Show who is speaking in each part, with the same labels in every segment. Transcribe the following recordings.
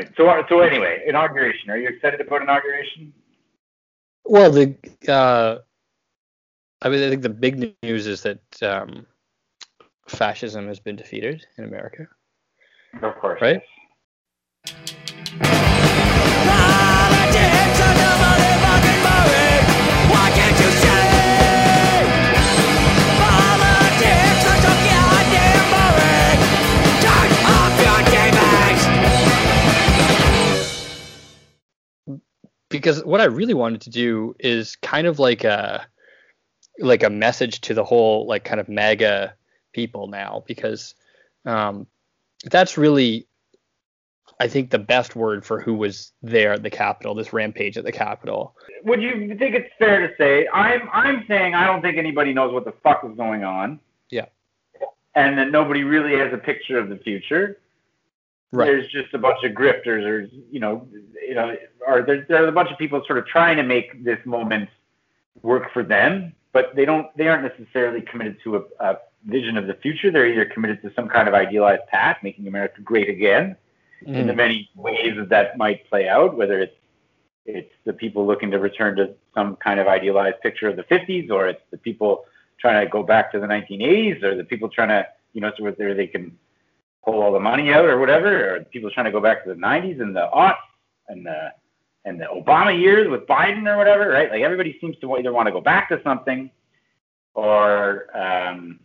Speaker 1: right. So uh, so anyway, inauguration. Are you excited about inauguration?
Speaker 2: Well, the uh, I mean, I think the big news is that um, fascism has been defeated in America.
Speaker 1: Of course.
Speaker 2: Right.
Speaker 3: Politics
Speaker 2: because what I really wanted to do is kind of like a like a message to the whole like kind of MAGA people now because um, that's really I think the best word for who was there at the Capitol, this rampage at the Capitol.
Speaker 1: Would you think it's fair to say I'm I'm saying I don't think anybody knows what the fuck is going on.
Speaker 2: Yeah.
Speaker 1: And that nobody really has a picture of the future.
Speaker 2: Right.
Speaker 1: There's just a bunch of grifters, or you know, you know, or there's, there's a bunch of people sort of trying to make this moment work for them, but they don't. They aren't necessarily committed to a, a vision of the future. They're either committed to some kind of idealized path, making America great again, in the
Speaker 2: Mm.
Speaker 1: many ways that that might play out. Whether it's it's the people looking to return to some kind of idealized picture of the 50s, or it's the people trying to go back to the 1980s, or the people trying to, you know, so whether they can pull all the money out or whatever, or people trying to go back to the 90s and the aughts and the and the Obama years with Biden or whatever, right? Like everybody seems to either want to go back to something, or um,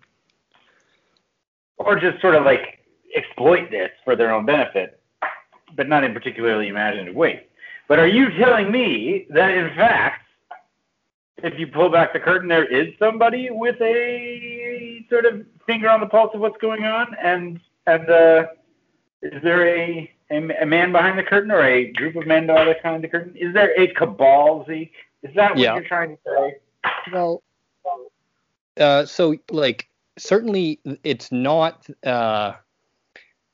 Speaker 1: or just sort of like exploit this for their own benefit, but not in particularly imaginative ways. But are you telling me that in fact, if you pull back the curtain, there is somebody with a sort of finger on the pulse of what's going on, and and uh, is there a, a a man behind the curtain or a group of men behind the curtain? Is there a cabal, Zeke? Is that what
Speaker 2: Yeah.
Speaker 1: you're trying to say?
Speaker 2: Well, uh, so like certainly it's not uh,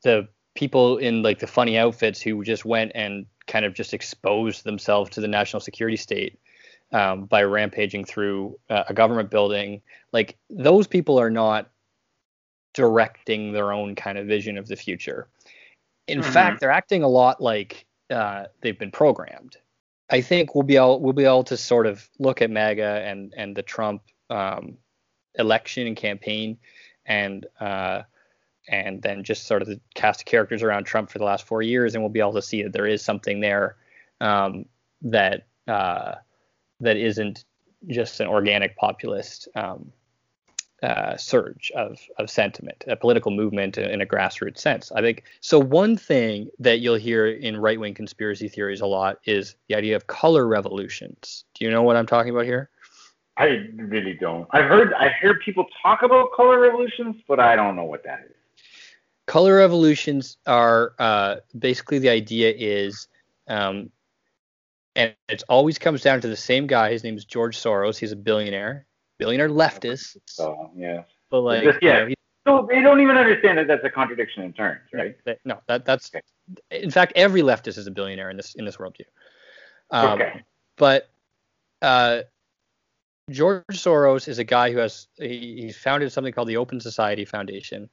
Speaker 2: the people in like the funny outfits who just went and kind of just exposed themselves to the national security state um, by rampaging through uh, a government building. Like those people are not directing their own kind of vision of the future. In
Speaker 1: Mhm.
Speaker 2: fact, they're acting a lot like uh, they've been programmed. I think we'll be able we'll be able to sort of look at MAGA and and the Trump um, election and campaign, and uh, and then just sort of the cast of characters around Trump for the last four years, and we'll be able to see that there is something there um, that uh, that isn't just an organic populist um, uh, surge of of sentiment, a political movement in a grassroots sense. I think so. One thing that you'll hear in right wing conspiracy theories a lot is the idea of color revolutions. Do you know what I'm talking about here?
Speaker 1: I really don't. I've heard I hear people talk about color revolutions, but I don't know what that is.
Speaker 2: color revolutions are uh, basically the idea is um, and it always comes down to the same guy his name is george soros he's a billionaire billionaire leftist
Speaker 1: So yeah.
Speaker 2: but like
Speaker 1: Just- yeah.
Speaker 2: you know,
Speaker 1: So they don't even understand that that's a contradiction in terms, right?
Speaker 2: that- no that that's
Speaker 1: Okay.
Speaker 2: in fact every leftist is a billionaire in this in this worldview. um,
Speaker 1: okay.
Speaker 2: but uh, George Soros is a guy who has he, he's founded something called the Open Society Foundation,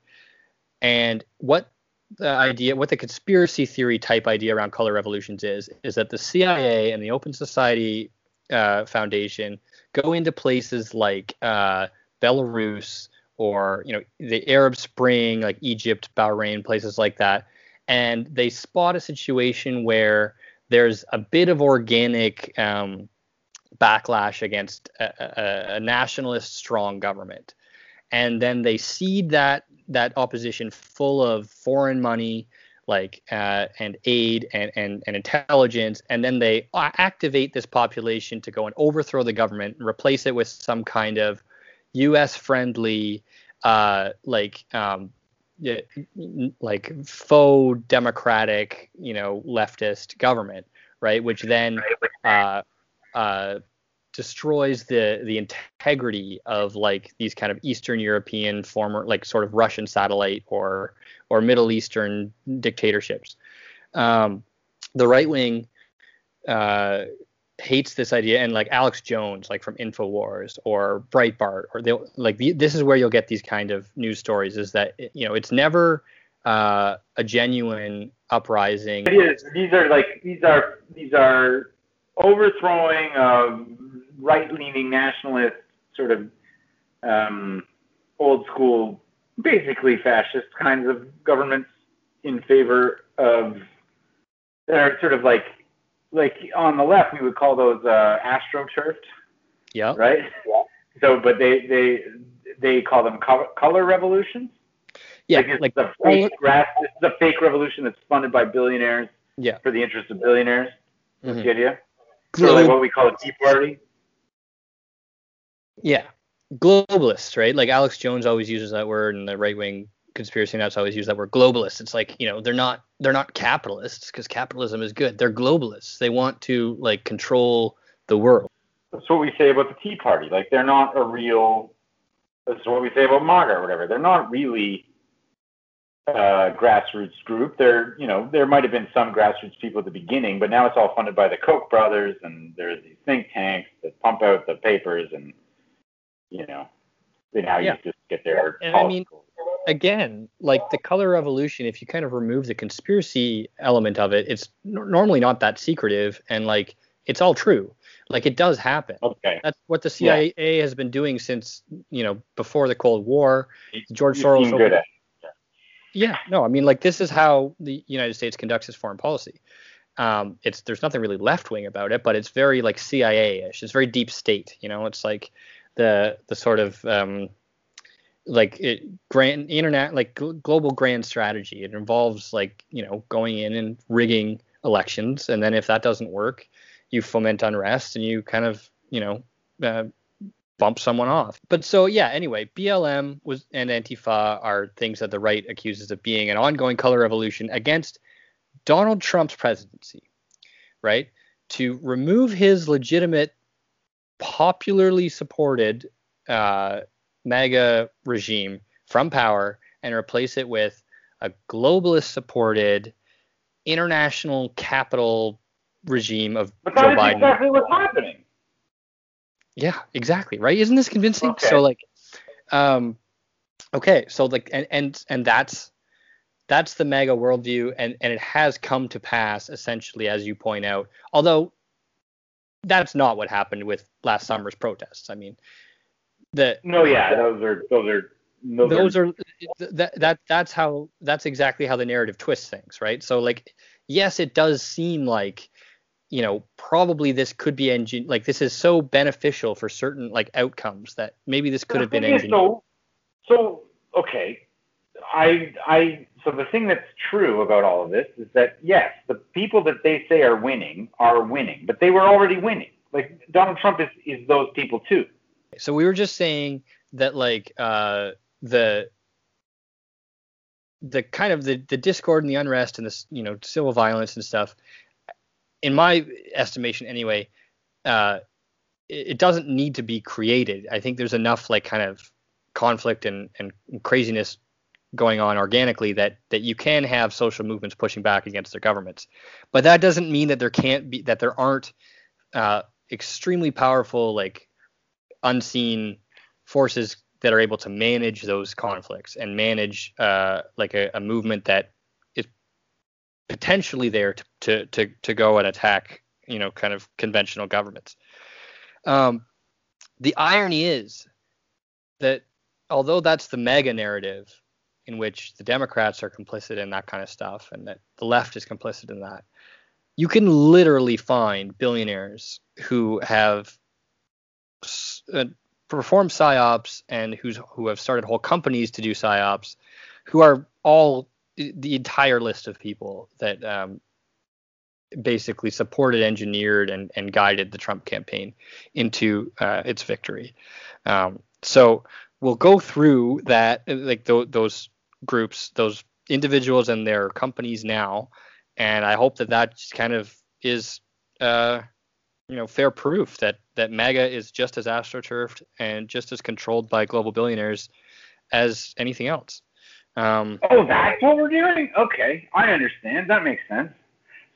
Speaker 2: and what the idea, what the conspiracy theory type idea around color revolutions is, is that the CIA and the Open Society uh, Foundation go into places like uh, Belarus or you know the Arab Spring, like Egypt, Bahrain, places like that, and they spot a situation where there's a bit of organic um, backlash against a, a, a nationalist strong government. And then they seed that that opposition full of foreign money like uh, and aid and, and, and intelligence and then they activate this population to go and overthrow the government and replace it with some kind of us friendly uh, like um, like faux democratic you know leftist government right? Which then uh, uh, destroys the the integrity of like these kind of Eastern European former like sort of Russian satellite or or Middle Eastern dictatorships. Um, the right wing uh, hates this idea, and like Alex Jones, like from Infowars or Breitbart, or they like the, this is where you'll get these kind of news stories. Is that you know it's never uh, a genuine uprising.
Speaker 1: It is. These are like these are these are overthrowing of right-leaning nationalist sort of um, old school, basically fascist kinds of governments in favor of that are sort of like like on the left we would call those uh, astroturfed,
Speaker 2: Yeah.
Speaker 1: right? So, but they they they call them color, color revolutions.
Speaker 2: Yeah.
Speaker 1: like it's
Speaker 2: Like,
Speaker 1: a fake grass. This is a fake revolution that's funded by billionaires
Speaker 2: yeah.
Speaker 1: for the interest of billionaires. That's
Speaker 2: Mhm.
Speaker 1: the idea. So like what we call a tea party.
Speaker 2: Yeah. Globalists, right? Like Alex Jones always uses that word, and the right wing conspiracy nuts always use that word globalists. It's like, you know, they're not they're not capitalists because capitalism is good. They're globalists. They want to like control the world.
Speaker 1: That's what we say about the Tea Party. Like they're not a real. That's what we say about MAGA or whatever. They're not really a grassroots group. They're you know there might have been some grassroots people at the beginning, but now it's all funded by the Koch brothers, and there's these think tanks that pump out the papers, and you know now
Speaker 2: Yeah.
Speaker 1: you just get their.
Speaker 2: And I mean-. Again, like the color revolution, if you kind of remove the conspiracy element of it, it's n- normally not that secretive, and like it's all true. Like it does happen.
Speaker 1: okay.
Speaker 2: That's what the CIA has been doing since you know before the Cold War. George
Speaker 1: You
Speaker 2: Soros
Speaker 1: good at.
Speaker 2: Yeah, no, I mean like this is how the United States conducts its foreign policy. Um, it's there's nothing really left wing about it, but it's very like CIA-ish. It's very deep state. You know, it's like the the sort of um, like it grand internet like gl- global grand strategy. It involves like you know going in and rigging elections, and then if that doesn't work, you foment unrest and you kind of you know uh, bump someone off. But so yeah, anyway, BLM was and Antifa are things that the right accuses of being an ongoing color revolution against Donald Trump's presidency, right? To remove his legitimate, popularly supported uh, MAGA regime from power and replace it with a globalist supported international capital regime of
Speaker 1: But
Speaker 2: Joe Biden.
Speaker 1: exactly what's happening.
Speaker 2: Yeah, exactly. Right? Isn't this convincing?
Speaker 1: Okay.
Speaker 2: So like, um, okay, so like, and and and that's that's the MAGA worldview, and and it has come to pass essentially, as you point out. Although that's not what happened with last summer's protests. I mean, the
Speaker 1: No, yeah, those are those are those,
Speaker 2: those are that that that's how that's exactly how the narrative twists things, right? So like, yes, it does seem like you know probably this could be engine like this is so beneficial for certain like outcomes that maybe this could have been engineered.
Speaker 1: So, so okay, I I so the thing that's true about all of this is that yes, the people that they say are winning are winning, but they were already winning. Like Donald Trump is is those people too.
Speaker 2: So we were just saying that like uh the the kind of the the discord and the unrest and this you know civil violence and stuff in my estimation anyway uh it, it doesn't need to be created i think there's enough like kind of conflict and and craziness going on organically that that you can have social movements pushing back against their governments but that doesn't mean that there can't be that there aren't uh extremely powerful like unseen forces that are able to manage those conflicts and manage uh, like a, a movement that is potentially there to, to to to go and attack you know kind of conventional governments. Um, the irony is that although that's the MAGA narrative in which the Democrats are complicit in that kind of stuff and that the left is complicit in that, you can literally find billionaires who have uh, performed psyops and who's who have started whole companies to do psyops, who are all the entire list of people that um, basically supported, engineered, and and guided the Trump campaign into uh, its victory. Um, so we'll go through that, uh, like tho- those groups, those individuals and their companies now, and I hope that that just kind of is. Uh, you know, fair proof that that MAGA is just as astroturfed and just as controlled by global billionaires as anything else. Um,
Speaker 1: Oh, that's what we're doing. Okay, I understand. That makes sense.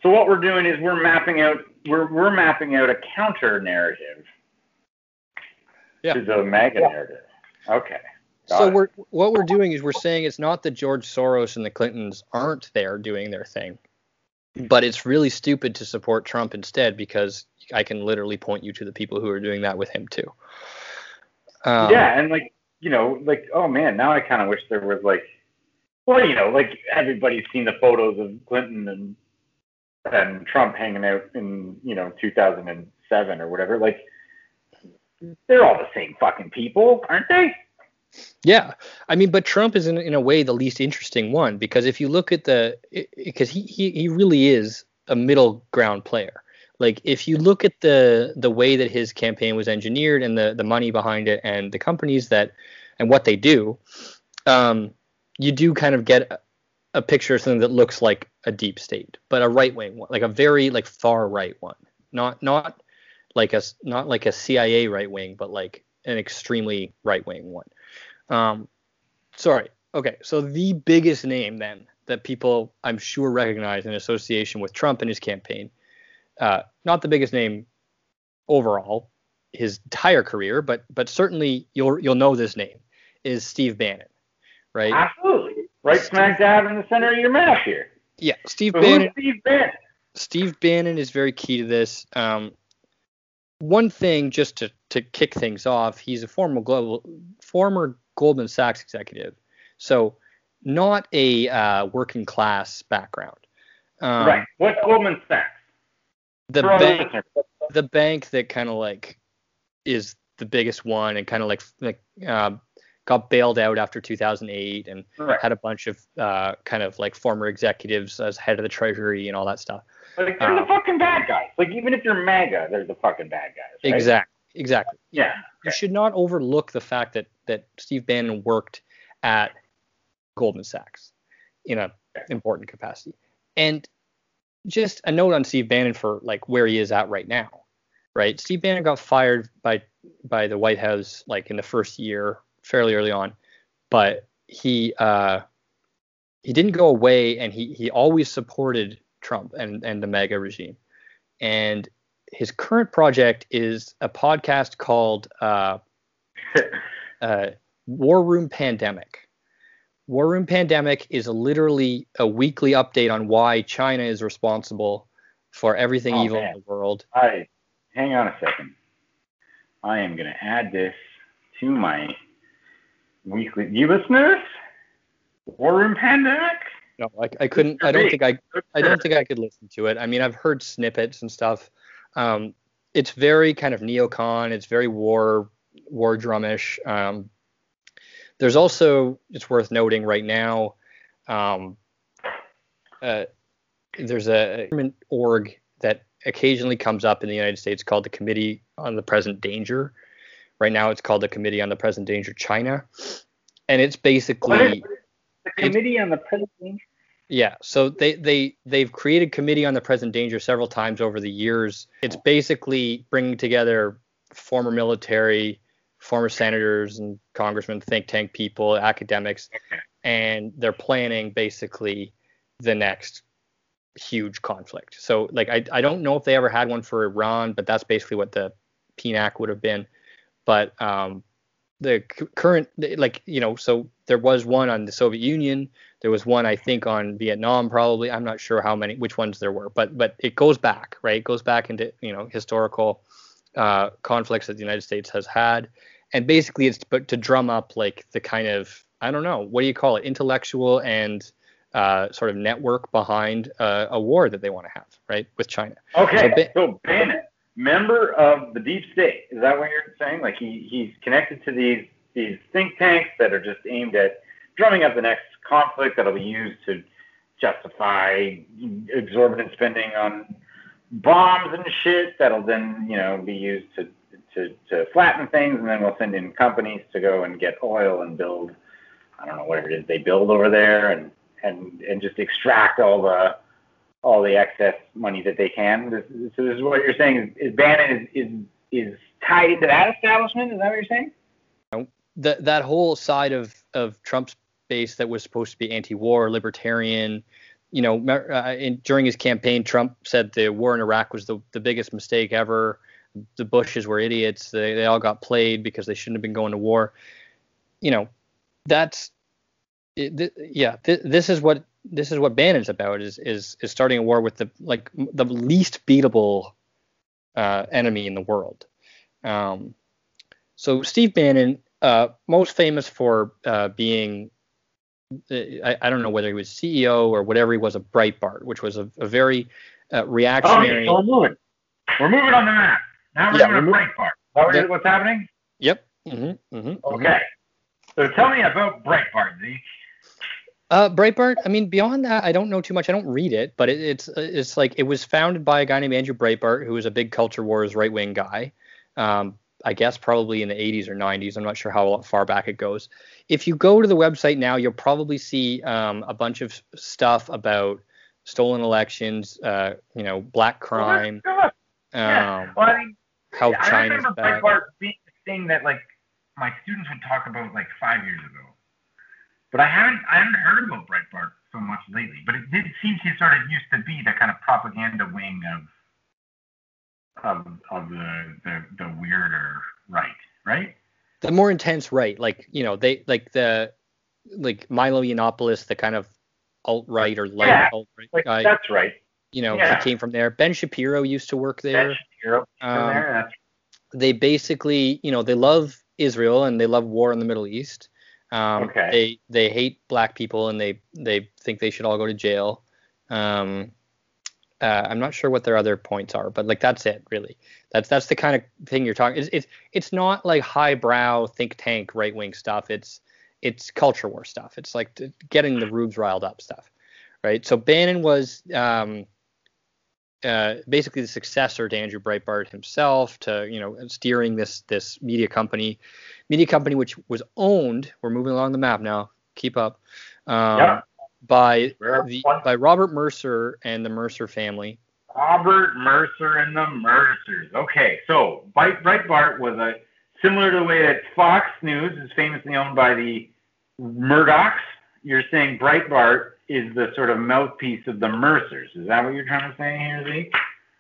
Speaker 1: So what we're doing is we're mapping out we're we're mapping out a counter narrative
Speaker 2: Yeah.
Speaker 1: to the MAGA narrative. Okay. Got
Speaker 2: so
Speaker 1: it.
Speaker 2: we're what we're doing is we're saying it's not that George Soros and the Clintons aren't there doing their thing, but it's really stupid to support Trump instead because I can literally point you to the people who are doing that with him too. Um,
Speaker 1: yeah, and like you know, like oh man, now I kind of wish there was like, well, you know, like everybody's seen the photos of Clinton and and Trump hanging out in you know 2007 or whatever. Like, they're all the same fucking people, aren't they?
Speaker 2: Yeah, I mean, but Trump is in, in a way the least interesting one because if you look at the, because he, he he really is a middle ground player. Like if you look at the the way that his campaign was engineered and the the money behind it and the companies that and what they do, um, you do kind of get a, a picture of something that looks like a deep state, but a right wing one, like a very like far right one, not not like a not like a CIA right wing, but like an extremely right wing one. Um, sorry. Okay. So the biggest name then that people I'm sure recognize in association with Trump and his campaign, uh, not the biggest name overall, his entire career, but but certainly you'll you'll know this name is Steve Bannon, right?
Speaker 1: Absolutely, right smack dab in the center of your map here.
Speaker 2: yeah, Steve
Speaker 1: But
Speaker 2: Bannon.
Speaker 1: Steve Bannon?
Speaker 2: Steve Bannon is very key to this. Um, one thing, just to, to kick things off, he's a former global, former Goldman Sachs executive, so not a uh, working class background. Um,
Speaker 1: right. What's Goldman Sachs?
Speaker 2: The
Speaker 1: For
Speaker 2: bank, the bank that kind of like is the biggest one, and kind of like like uh, got bailed out after 2008, and
Speaker 1: Right.
Speaker 2: had a bunch of uh, kind of like former executives as head of the treasury and all that stuff.
Speaker 1: Like they're
Speaker 2: Um,
Speaker 1: the fucking bad guys. Like even if you're MAGA, they're the fucking bad guys. Right?
Speaker 2: Exactly. Exactly.
Speaker 1: Yeah.
Speaker 2: you should not overlook the fact that that Steve Bannon worked at Goldman Sachs in an important capacity. And just a note on Steve Bannon for like where he is at right now. Right? Steve Bannon got fired by by the White House like in the first year, fairly early on, but he uh he didn't go away and he he always supported Trump and and the MAGA regime. And his current project is a podcast called uh, uh, War Room Pandemic. War Room Pandemic is literally a weekly update on why China is responsible for everything
Speaker 1: Oh,
Speaker 2: evil
Speaker 1: man.
Speaker 2: in the world.
Speaker 1: I hang on a second. I am gonna add this to my weekly. You listeners, War Room Pandemic.
Speaker 2: No, I, I couldn't. I don't think I. I don't think I could listen to it. I mean, I've heard snippets and stuff. Um, it's very kind of neocon. It's very war war drumish. Um, there's also it's worth noting right now. Um, uh, there's a org that occasionally comes up in the United States called the Committee on the Present Danger. Right now, it's called the Committee on the Present Danger China, and it's basically
Speaker 1: the Committee on the President?
Speaker 2: Yeah, so they they they've created committee on the present danger several times over the years. It's basically bringing together former military, former senators and congressmen, think tank people, academics, and they're planning basically the next huge conflict. So like I I don't know if they ever had one for Iran, but that's basically what the PNAC would have been. But um the c- current like you know so there was one on the Soviet Union. There was one I think on Vietnam probably. I'm not sure how many which ones there were but but it goes back right? It goes back into you know historical uh, conflicts that the United States has had. And basically it's but to drum up like the kind of I don't know what do you call it? Intellectual and uh, sort of network behind uh, a war that they want to have right with China.
Speaker 1: Okay,
Speaker 2: So Ba-
Speaker 1: so Bannon, member of the deep state. Is that what you're saying? Like he, he's connected to these these think tanks that are just aimed at drumming up the next conflict that'll be used to justify exorbitant spending on bombs and shit that'll then, you know, be used to to, to flatten things and then we'll send in companies to go and get oil and build I don't know whatever it is they build over there and and and just extract all the all the excess money that they can. This, so this is what you're saying is, is Bannon is, is is tied into that establishment. Is that what you're saying?
Speaker 2: That that whole side of of Trump's base that was supposed to be anti-war, libertarian, you know, uh, in, during his campaign, Trump said the war in Iraq was the the biggest mistake ever. The Bushes were idiots. They they all got played because they shouldn't have been going to war. You know, that's it, th- yeah. Th- this is what this is what Bannon's about is is is starting a war with the like the least beatable uh, enemy in the world. Um, so Steve Bannon, uh, most famous for uh, being uh, I, I don't know whether he was CEO or whatever he was of Breitbart, which was a, a very uh,
Speaker 1: Oh,
Speaker 2: reactionary.
Speaker 1: yeah, so we're moving. We're moving on the map. Now we're
Speaker 2: Yeah,
Speaker 1: doing
Speaker 2: we're
Speaker 1: break that what's happening?
Speaker 2: Yep. Mm-hmm, mm-hmm,
Speaker 1: Okay. So tell me about Breitbart, Zeke.
Speaker 2: Uh, Breitbart. I mean, beyond that, I don't know too much. I don't read it, but it, it's it's like it was founded by a guy named Andrew Breitbart, who was a big culture wars right wing guy. Um, I guess probably in the 80s or 90s. I'm not sure how far back it goes. If you go to the website now, you'll probably see um, a bunch of stuff about stolen elections, uh, you know, black crime,
Speaker 1: Well, that's good.
Speaker 2: um,
Speaker 1: yeah. Well, I mean,
Speaker 2: how
Speaker 1: I
Speaker 2: China's
Speaker 1: remember
Speaker 2: bad.
Speaker 1: Breitbart being a thing that like my students would talk about like five years ago. But I haven't I haven't heard about Breitbart so much lately. But it did seem to sort of used to be the kind of propaganda wing of of of the the, the weirder right, right?
Speaker 2: the more intense right like you know they like the like milo yiannopoulos the kind of alt right or light
Speaker 1: Yeah,
Speaker 2: alt right
Speaker 1: Like
Speaker 2: guy
Speaker 1: that's right.
Speaker 2: you know
Speaker 1: yeah.
Speaker 2: he came from there ben shapiro used to work there
Speaker 1: Europe in
Speaker 2: Um,
Speaker 1: there.
Speaker 2: They basically you know they love israel and they love war in the middle east um,
Speaker 1: Okay.
Speaker 2: they they hate black people and they they think they should all go to jail um, uh, I'm not sure what their other points are, but like that's it really. That's that's the kind of thing you're talking. It's it's, it's not like highbrow think tank right wing stuff. It's it's culture war stuff. It's like getting the rubes riled up stuff, right? So Bannon was um, uh, basically the successor to Andrew Breitbart himself, to you know steering this this media company, media company which was owned. We're moving along the map now. Keep up. Um,
Speaker 1: Yeah.
Speaker 2: By the by Robert Mercer and the Mercer family.
Speaker 1: Robert Mercer and the Mercers. Okay, so Breitbart was a similar to the way that Fox News is famously owned by the Murdochs. You're saying Breitbart is the sort of mouthpiece of the Mercers. Is that what you're trying to say here, Zeke?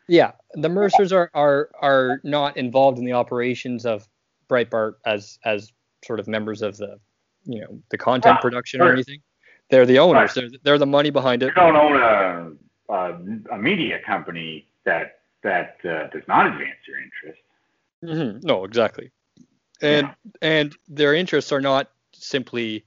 Speaker 2: Yeah, the Mercers are are are not involved in the operations of Breitbart as as sort of members of the you know the content
Speaker 1: Ah,
Speaker 2: production or anything. They're the owners.
Speaker 1: Right.
Speaker 2: They're they're the money behind it.
Speaker 1: You don't own a, a, a media company that that uh, does not advance your interest.
Speaker 2: hmm No, exactly. And and their interests are not simply,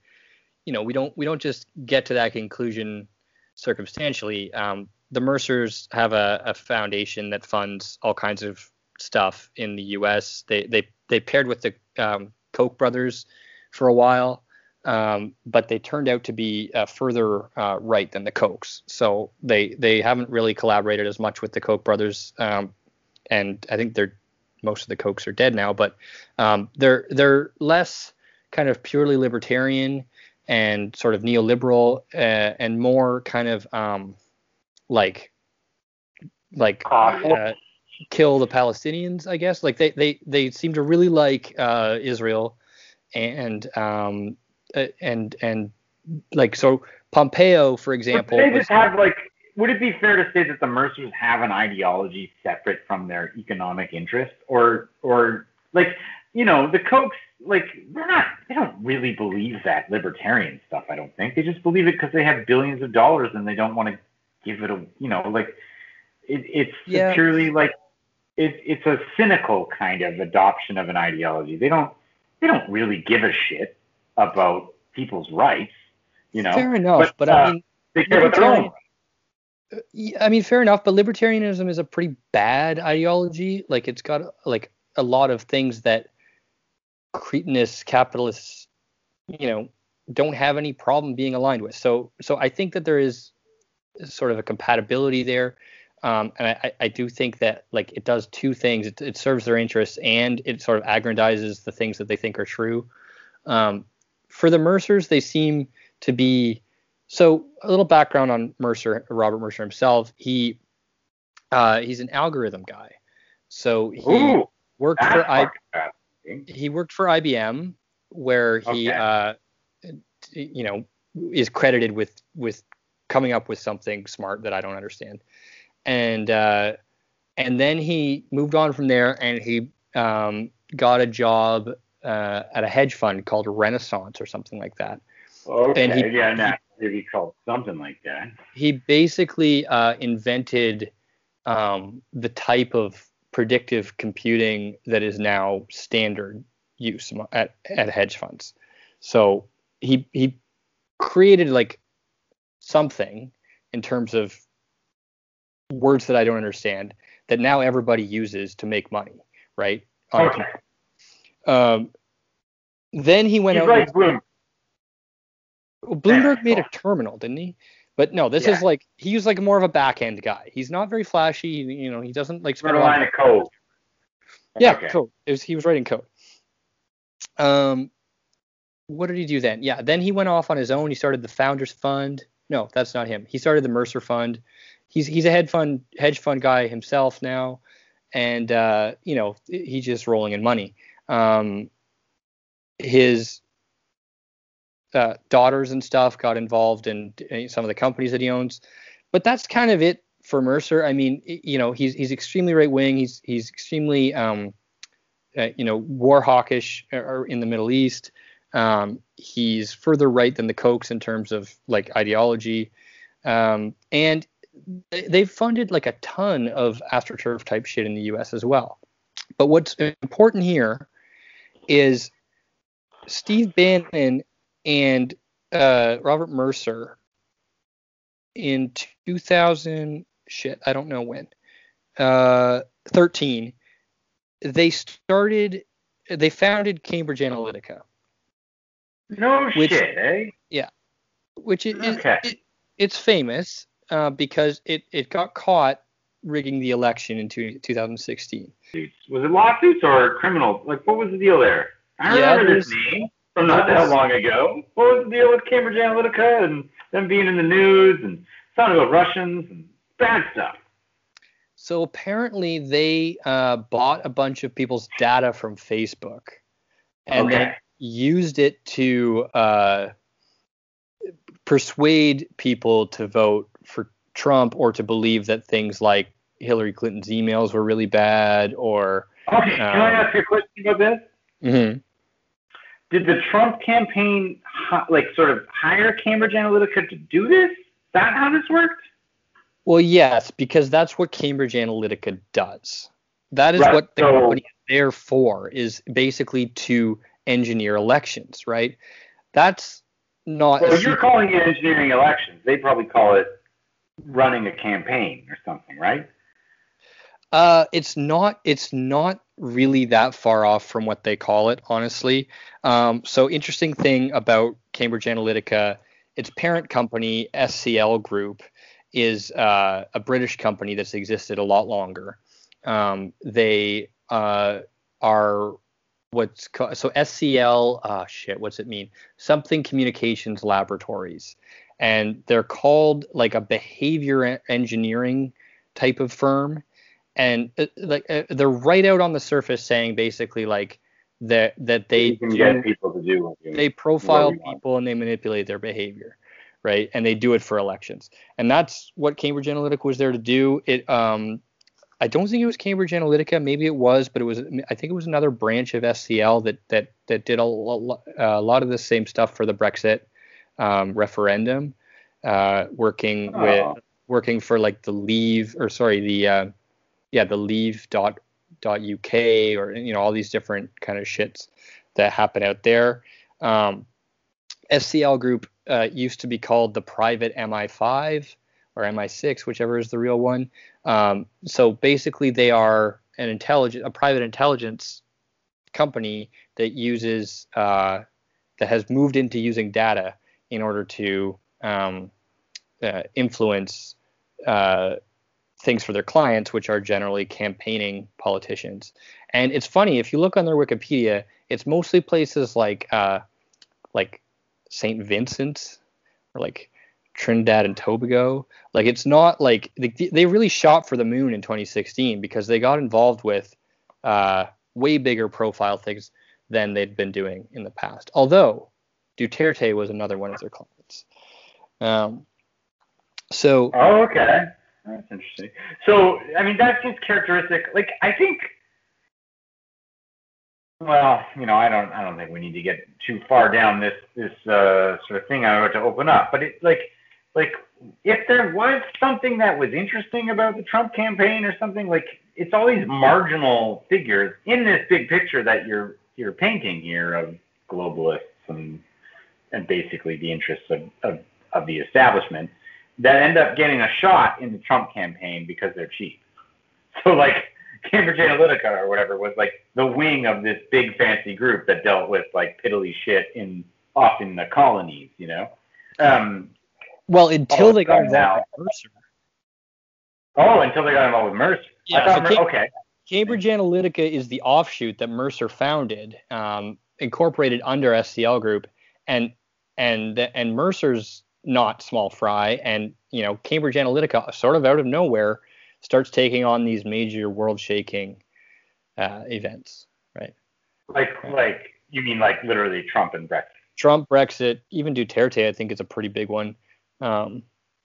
Speaker 2: you know, we don't we don't just get to that conclusion circumstantially. Um, the Mercers have a, a foundation that funds all kinds of stuff in the U.S. They they they paired with the um, Koch brothers for a while, um, but they turned out to be uh, further uh, right than the Kochs. So they they haven't really collaborated as much with the Koch brothers, um, and I think they're most of the Kochs are dead now, but um, they're they're less kind of purely libertarian and sort of neoliberal uh, and more kind of um, like like
Speaker 1: Awful.
Speaker 2: uh, kill the Palestinians, I guess. Like they they they seem to really like uh, Israel and um uh, and and like so Pompeo, for example,
Speaker 1: they
Speaker 2: was,
Speaker 1: just have like? Would it be fair to say that the Mercers have an ideology separate from their economic interest, or or like you know the Kochs like they're not they don't really believe that libertarian stuff. I don't think they just believe it because they have billions of dollars and they don't want to give it a you know like it, it's
Speaker 2: Yeah.
Speaker 1: purely like it, it's a cynical kind of adoption of an ideology. They don't they don't really give a shit about people's rights. You know,
Speaker 2: fair enough,
Speaker 1: but,
Speaker 2: but,
Speaker 1: uh,
Speaker 2: I mean
Speaker 1: they care about their own.
Speaker 2: I mean, fair enough, but libertarianism is a pretty bad ideology. Like, it's got like a lot of things that cretinous capitalists, you know, don't have any problem being aligned with. So, so I think that there is sort of a compatibility there, um, and I, I do think that like it does two things: it, it serves their interests and it sort of aggrandizes the things that they think are true. Um, for the Mercers, they seem to be so a little background on Mercer, Robert Mercer himself. He uh, he's an algorithm guy. So he
Speaker 1: Ooh,
Speaker 2: worked for I, he worked for IBM, where he
Speaker 1: Okay.
Speaker 2: uh, you know is credited with with coming up with something smart that I don't understand. And uh, and then he moved on from there, and he um, got a job uh, at a hedge fund called Renaissance or something like that.
Speaker 1: Okay.
Speaker 2: And he-
Speaker 1: yeah, nah, maybe called something like that.
Speaker 2: He basically uh, invented um, the type of predictive computing that is now standard use at, at hedge funds. So he he created like something in terms of words that I don't understand that now everybody uses to make money, right? On
Speaker 1: Okay.
Speaker 2: Um, then he went
Speaker 1: He's
Speaker 2: out.
Speaker 1: like Bloom.
Speaker 2: Well, Bloomberg made a terminal, didn't he? But no, this
Speaker 1: Yeah.
Speaker 2: is like he was like more of a back end guy. He's not very flashy. You know, he doesn't like spend
Speaker 1: a line of code.
Speaker 2: Yeah,
Speaker 1: Okay.
Speaker 2: code. It was, he was writing code. Um, what did he do then? Yeah, then he went off on his own. He started the Founders Fund. No, that's not him. He started the Mercer Fund. He's he's a hedge fund hedge fund guy himself now, and uh, you know he's just rolling in money. Um, his uh, daughters and stuff got involved in uh, some of the companies that he owns, but that's kind of it for Mercer. I mean, you know, he's he's extremely right wing. He's he's extremely um, uh, you know, war hawkish uh, or in the Middle East. Um, he's further right than the Kochs in terms of like ideology, um, and they've funded like a ton of astroturf type shit in the U.S. as well. But what's important here is Steve Bannon and uh, Robert Mercer in 2000 shit I don't know when uh, 13 they started they founded Cambridge Analytica
Speaker 1: No
Speaker 2: Which-
Speaker 1: shit, eh?
Speaker 2: Yeah, which is
Speaker 1: Okay.
Speaker 2: it, it's famous uh, because it it got caught rigging the election in two, 2016
Speaker 1: Was it lawsuits or criminal? Like, what was the deal there? I
Speaker 2: Yeah,
Speaker 1: remember this name from not that long ago. What was the deal with Cambridge Analytica and them being in the news and sounding about Russians and bad stuff?
Speaker 2: So apparently they uh, bought a bunch of people's data from Facebook and then used it to uh, persuade people to vote for Trump or to believe that things like Hillary Clinton's emails were really bad or
Speaker 1: Okay, can I
Speaker 2: Um,
Speaker 1: ask you a question about this?
Speaker 2: Mhm.
Speaker 1: Did the Trump campaign like sort of hire Cambridge Analytica to do this? Is that how this worked?
Speaker 2: well yes because that's what Cambridge Analytica does. That is
Speaker 1: Right,
Speaker 2: what the
Speaker 1: so-
Speaker 2: company is there for is basically to engineer elections, right? That's not
Speaker 1: Well, you're calling it engineering elections. They probably call it running a campaign or something, right?
Speaker 2: Uh, it's not. It's not really that far off from what they call it, honestly. Um, so interesting thing about Cambridge Analytica, its parent company SCL Group is uh, a British company that's existed a lot longer. Um, they uh, are what's ca- so SCL. Ah, shit. What's it mean? Something Communications Laboratories, and they're called like a behavior engineering type of firm and uh, like uh, they're right out on the surface saying basically like that that they
Speaker 1: you can
Speaker 2: do-
Speaker 1: get people to do
Speaker 2: they profile
Speaker 1: what we want.
Speaker 2: people and they manipulate their behavior right and they do it for elections and that's what cambridge analytica was there to do it um i don't think it was cambridge analytica maybe it was but it was i think it was another branch of scl that that that did a, a lot of the same stuff for the brexit um, referendum uh, working with
Speaker 1: Oh.
Speaker 2: working for like the leave or sorry the uh, yeah the leave dot dot uk or you know all these different kind of shits that happen out there. Um, scl group uh, used to be called the private mi5 or mi6 whichever is the real one. Um, so basically they are an intelligent a private intelligence company that uses uh, that has moved into using data in order to um, uh, influence uh, things for their clients, which are generally campaigning politicians. And it's funny if you look on their Wikipedia, it's mostly places like uh, like Saint Vincent or like Trinidad and Tobago. Like it's not like they, they really shot for the moon in 2016 because they got involved with uh, way bigger profile things than they'd been doing in the past. Although Duterte was another one of their clients. Um, so
Speaker 1: Oh, okay. That's interesting. So, I mean, that's just characteristic. Like, I think well, you know, I don't, I don't think we need to get too far down this, this uh, sort of thing I'm about to open up. But it's like, like, if there was something that was interesting about the Trump campaign or something, like, it's all these marginal figures in this big picture that you're, you're painting here of globalists and, and basically the interests of, of, of the establishment that end up getting a shot in the Trump campaign because they're cheap. So, like, Cambridge Analytica or whatever was like the wing of this big fancy group that dealt with like piddly shit in often the colonies, you know. Um,
Speaker 2: Well, until
Speaker 1: Oh,
Speaker 2: they got involved with Mercer.
Speaker 1: oh, until they got involved with Mercer.
Speaker 2: Yeah,
Speaker 1: I thought,
Speaker 2: so
Speaker 1: Mer-
Speaker 2: Cam-
Speaker 1: okay.
Speaker 2: Cambridge Analytica is the offshoot that Mercer founded, um, incorporated under SCL Group, and and and Mercer's not small fry, and you know Cambridge Analytica sort of out of nowhere starts taking on these major world-shaking uh, events, right?
Speaker 1: Like, like you mean like literally Trump and Brexit?
Speaker 2: Trump, Brexit, even Duterte, I think is a pretty big one. Um,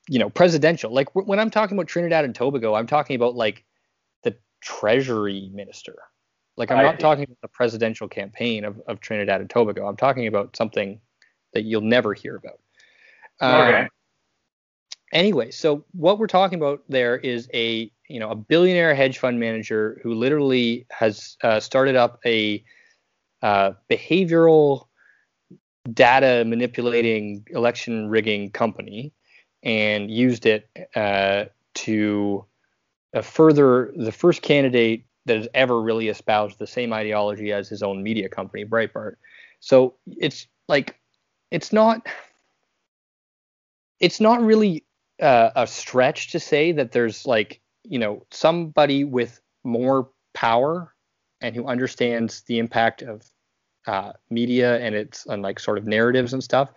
Speaker 2: you know, presidential. Like w- when I'm talking about Trinidad and Tobago, I'm talking about like the Treasury Minister. Like I'm
Speaker 1: I
Speaker 2: not
Speaker 1: see.
Speaker 2: talking about the presidential campaign of, of Trinidad and Tobago. I'm talking about something that you'll never hear about. Um,
Speaker 1: Okay.
Speaker 2: Anyway, so what we're talking about there is a you know a billionaire hedge fund manager who literally has uh, started up a uh, behavioral data manipulating election rigging company and used it uh, to uh, further the first candidate that has ever really espoused the same ideology as his own media company, Breitbart. So it's like it's not it's not really uh, a stretch to say that there's like you know somebody with more power and who understands the impact of uh, media and its and like sort of narratives and stuff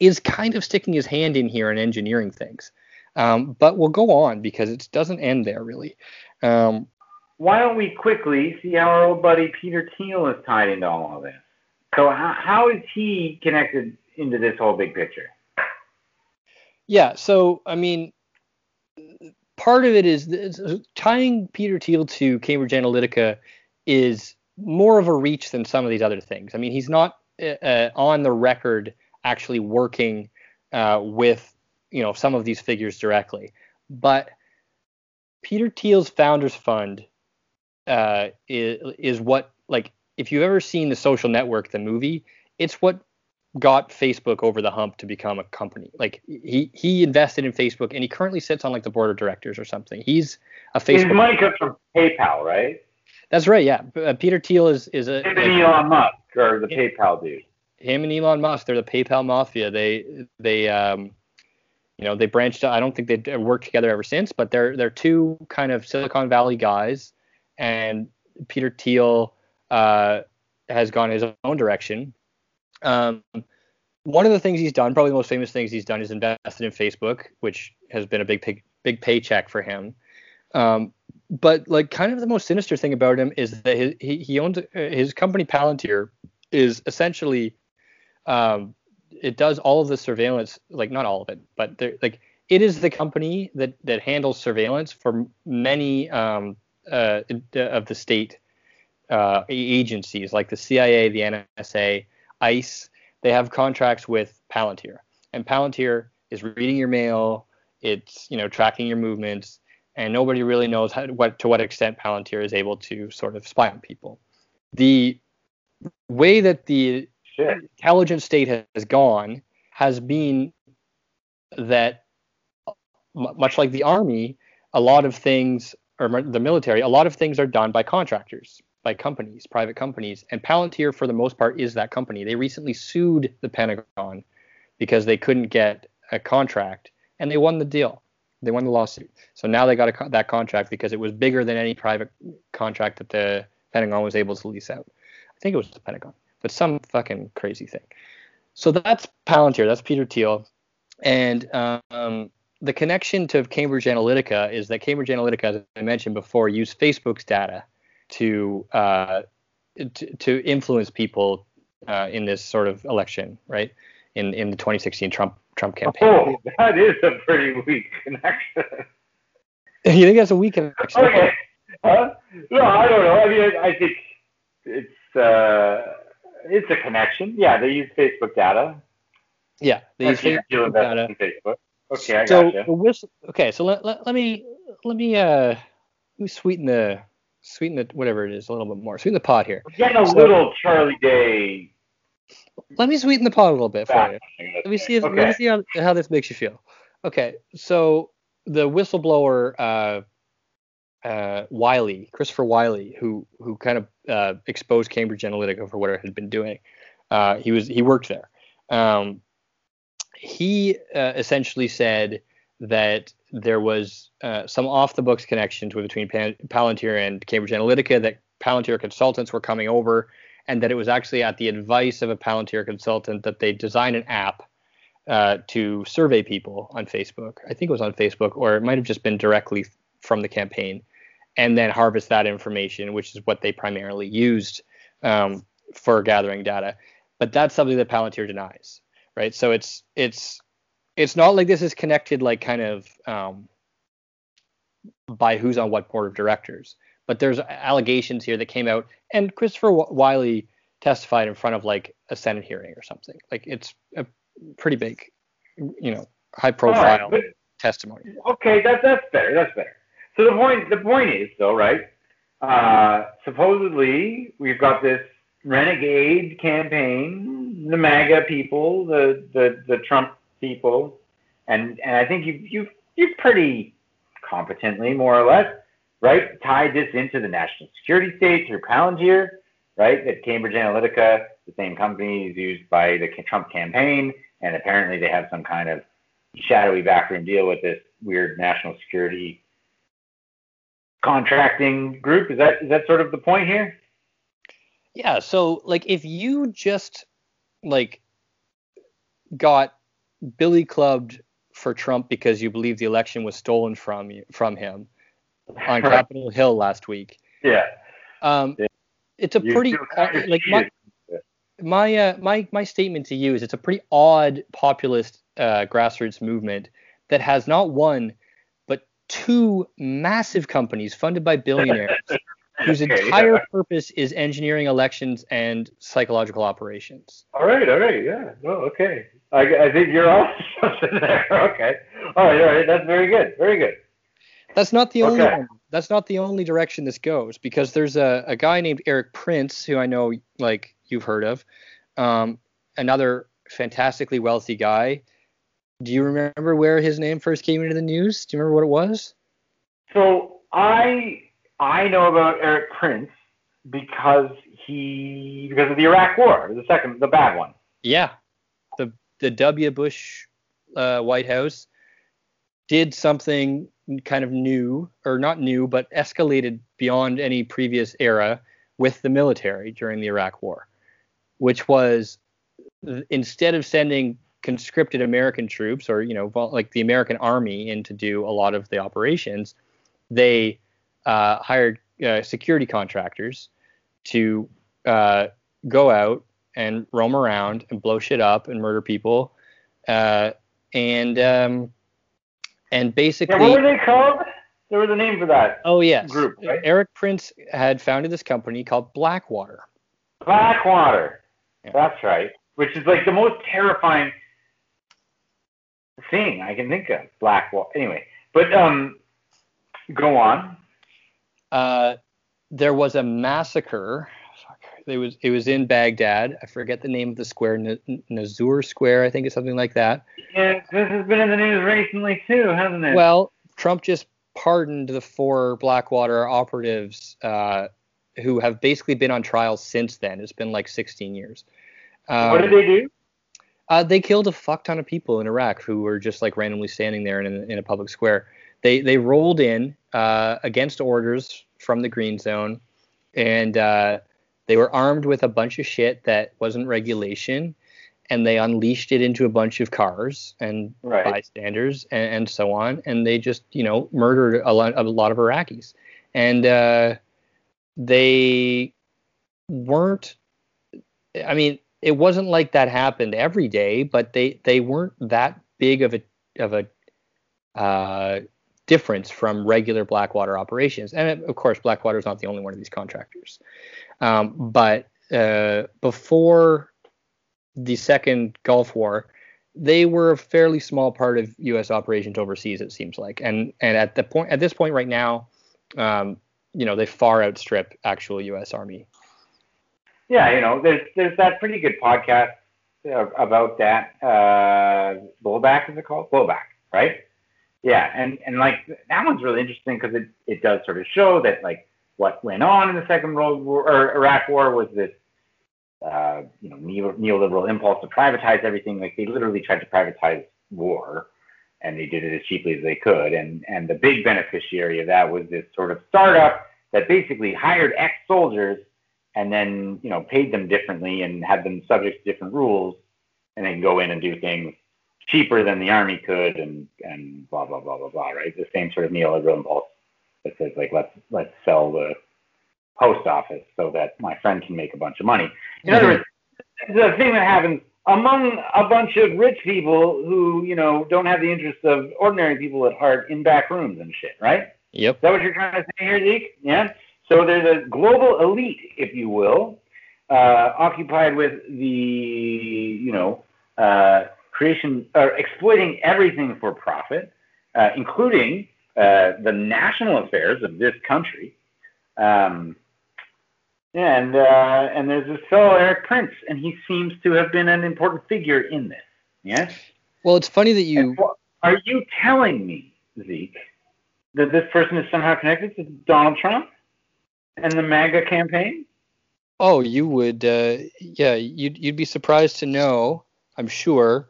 Speaker 2: is kind of sticking his hand in here and engineering things. Um, but we'll go on because it doesn't end there really. Um,
Speaker 1: Why don't we quickly see how our old buddy Peter Thiel is tied into all of this? So how, how is he connected into this whole big picture?
Speaker 2: Yeah, so I mean, part of it is, is tying Peter Thiel to Cambridge Analytica is more of a reach than some of these other things. I mean, he's not uh, uh, on the record actually working uh, with you know some of these figures directly, but Peter Thiel's Founders Fund uh, is is what like if you've ever seen The Social Network, the movie, it's what got Facebook over the hump to become a company. Like he he invested in Facebook and he currently sits on like the board of directors or something. He's a
Speaker 1: His
Speaker 2: Facebook.
Speaker 1: money comes from PayPal, right?
Speaker 2: That's right. Yeah. Uh, Peter Thiel is is a
Speaker 1: Him and Elon Musk or the PayPal dude.
Speaker 2: him and Elon Musk. They're the PayPal mafia. They they um you know they branched out. I don't think they've worked together ever since, but they're they're two kind of Silicon Valley guys. And Peter Thiel uh, has gone his own direction. Um, one of the things he's done, probably the most famous things he's done, is invested in Facebook, which has been a big big, big paycheck for him. Um, but like, kind of the most sinister thing about him is that his, he he owns uh, his company Palantir is essentially um, it does all of the surveillance, like not all of it, but like it is the company that that handles surveillance for many um, uh, of the state uh, agencies like the CIA, the NSA, ICE. They have contracts with Palantir, and Palantir is reading your mail. It's you know tracking your movements, and nobody really knows how, what to what extent Palantir is able to sort of spy on people. The way that the
Speaker 1: Shit.
Speaker 2: intelligence state has gone has been that much like the army a lot of things or the military a lot of things are done by contractors by companies private companies and palantir for the most part is that company. They recently sued the pentagon because they couldn't get a contract and they won the deal. They won the lawsuit. So now they got a, that contract because it was bigger than any private contract that the pentagon was able to lease out. I think it was the pentagon but some fucking crazy thing. So that's Palantir. That's Peter Thiel, and um, the connection to Cambridge Analytica is that Cambridge Analytica, as I mentioned before, used Facebook's data to uh, to, to influence people uh, in this sort of election, right? In in the 2016 Trump Trump campaign.
Speaker 1: Oh, that is a pretty weak connection.
Speaker 2: you think that's a weak connection?
Speaker 1: okay. Huh? No, I don't know. I mean, I, I think it's uh, it's a connection. Yeah, they use Facebook data.
Speaker 2: Yeah, they use Facebook data.
Speaker 1: Facebook. Okay, I
Speaker 2: so
Speaker 1: gotcha.
Speaker 2: whistle. Okay, so let, let, let me let me uh let me sweeten the sweeten the whatever it is a little bit more. Sweeten the pot here.
Speaker 1: We're getting a
Speaker 2: so-
Speaker 1: little Charlie Day.
Speaker 2: Let me sweeten the pot a little bit for you. Let me see if,
Speaker 1: Okay.
Speaker 2: let me see how, how this makes you feel. Okay, so the whistleblower uh, uh, Wylie, Christopher Wylie, who who kind of uh, exposed Cambridge Analytica for what it had been doing. Uh, he was he worked there. Um, he uh, essentially said that there was uh, some off the books connections between Pan- Palantir and Cambridge Analytica that Palantir consultants were coming over and that it was actually at the advice of a Palantir consultant that they designed an app uh, to survey people on Facebook. I think it was on Facebook, or it might have just been directly from the campaign, and then harvest that information, which is what they primarily used um, for gathering data. But that's something that Palantir denies, right? So it's it's it's not like this is connected like kind of um, by who's on what board of directors but there's allegations here that came out and christopher wylie testified in front of like a senate hearing or something like it's a pretty big you know high
Speaker 1: right,
Speaker 2: profile
Speaker 1: but
Speaker 2: testimony
Speaker 1: Okay, that that's better. That's better. So the point the point is though, right? Uh, supposedly we've got this renegade campaign, the MAGA people, the the, the Trump people, and and I think you you you pretty competently, more or less, right, tied this into the national security state through Palantir, right? That Cambridge Analytica, the same company, is used by the Trump campaign, and apparently they have some kind of shadowy backroom deal with this weird national security contracting group. Is that is that sort of the point here?
Speaker 2: yeah so like if you just like got billy clubbed for trump because you believe the election was stolen from you from him on capitol hill last week
Speaker 1: Yeah.
Speaker 2: um
Speaker 1: Yeah.
Speaker 2: it's a
Speaker 1: You
Speaker 2: pretty
Speaker 1: of
Speaker 2: like my, my uh, my my statement to you is it's a pretty odd populist uh, grassroots movement that has not one but two massive companies funded by billionaires whose
Speaker 1: Okay,
Speaker 2: entire
Speaker 1: yeah.
Speaker 2: purpose is engineering elections and psychological operations.
Speaker 1: All right, all right, yeah. No, okay. I, I think you're on something there. Okay. All right, all right. That's very good. Very good.
Speaker 2: That's not the only
Speaker 1: Okay.
Speaker 2: one. That's not the only direction this goes because there's a, a guy named Erik Prince who I know like you've heard of, um, another fantastically wealthy guy. Do you remember where his name first came into the news? Do you remember what it was?
Speaker 1: So I I know about Erik Prince because he because of the Iraq War, the second the bad one.
Speaker 2: Yeah, the the W. Bush uh, White House did something kind of new, or not new, but escalated beyond any previous era with the military during the Iraq War, which was instead of sending conscripted American troops or you know like the American Army in to do a lot of the operations, they uh, hired uh, security contractors to uh, go out and roam around and blow shit up and murder people, uh, and um, and
Speaker 1: Yeah,
Speaker 2: basically,
Speaker 1: what were they called? There was a name for that.
Speaker 2: oh yes,
Speaker 1: group, right?
Speaker 2: Erik Prince had founded this company called Blackwater.
Speaker 1: Blackwater.
Speaker 2: Yeah.
Speaker 1: That's right. Which is like the most terrifying thing I can think of. Blackwater. Anyway, but um, go on.
Speaker 2: Uh, there was a massacre. It was it was in Baghdad. I forget the name of the square, N- Nazur Square, I think it's something like that.
Speaker 1: Yeah, this has been in the news recently too, hasn't it?
Speaker 2: Well, Trump just pardoned the four Blackwater operatives uh, who have basically been on trial since then. It's been like 16 years. Um,
Speaker 1: what did they do?
Speaker 2: Uh, they killed a fuck ton of people in Iraq who were just like randomly standing there in, in a public square. They they rolled in uh, against orders from the Green Zone, and uh, they were armed with a bunch of shit that wasn't regulation, and they unleashed it into a bunch of cars and
Speaker 1: Right.
Speaker 2: bystanders and, and so on, and they just you know murdered a lot, a lot of Iraqis, and uh, they weren't. I mean, it wasn't like that happened every day, but they they weren't that big of a of a uh, difference from regular Blackwater operations. And of course, Blackwater is not the only one of these contractors. Um, but uh, before the second Gulf War, they were a fairly small part of U.S. operations overseas. It seems like, and and at the point at this point right now, um, you know, they far outstrip actual U.S. Army.
Speaker 1: Yeah, you know, there's there's that pretty good podcast uh, about that. Uh, blowback is it called? Blowback, right? Yeah, and and like that one's really interesting because it it does sort of show that like what went on in the Second World War or Iraq War was this uh, you know neo, neoliberal impulse to privatize everything. Like they literally tried to privatize war, and they did it as cheaply as they could. And and the big beneficiary of that was this sort of startup that basically hired ex-soldiers and then you know paid them differently and had them subject to different rules, and then go in and do things cheaper than the army could, and and blah blah blah blah blah. Right, the same sort of neoliberal impulse that says like let's let's sell the post office so that my friend can make a bunch of money. In other words, the thing that happens among a bunch of rich people who you know don't have the interests of ordinary people at heart in back rooms and shit, right?
Speaker 2: Yep.
Speaker 1: Is that what you're trying to say here, Zeke? Yeah. So there's a global elite, if you will, uh, occupied with the, you know, uh, creation or exploiting everything for profit, uh, including uh, the national affairs of this country. Um, and uh, and there's this fellow Erik Prince, and he seems to have been an important figure in this. Yes.
Speaker 2: Well, it's funny that you.
Speaker 1: Are you telling me, Zeke, that this person is somehow connected to Donald Trump and the MAGA campaign?
Speaker 2: Oh, you would. Uh, yeah, you'd you'd be surprised to know. I'm sure.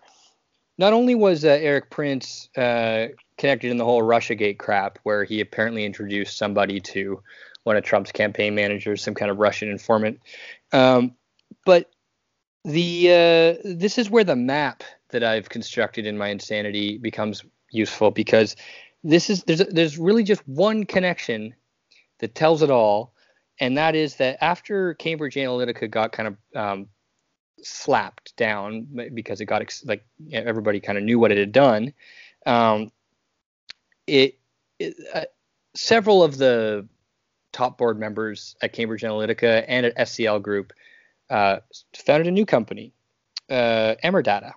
Speaker 2: Not only was uh, Erik Prince uh, connected in the whole RussiaGate crap, where he apparently introduced somebody to one of Trump's campaign managers, some kind of Russian informant, um, but the uh, this is where the map that I've constructed in my insanity becomes useful because this is there's there's really just one connection that tells it all, and that is that after Cambridge Analytica got kind of um, slapped down because it got ex- like everybody kind of knew what it had done, um, it, it uh, several of the top board members at Cambridge Analytica and at SCL Group uh, founded a new company, uh, Emerdata.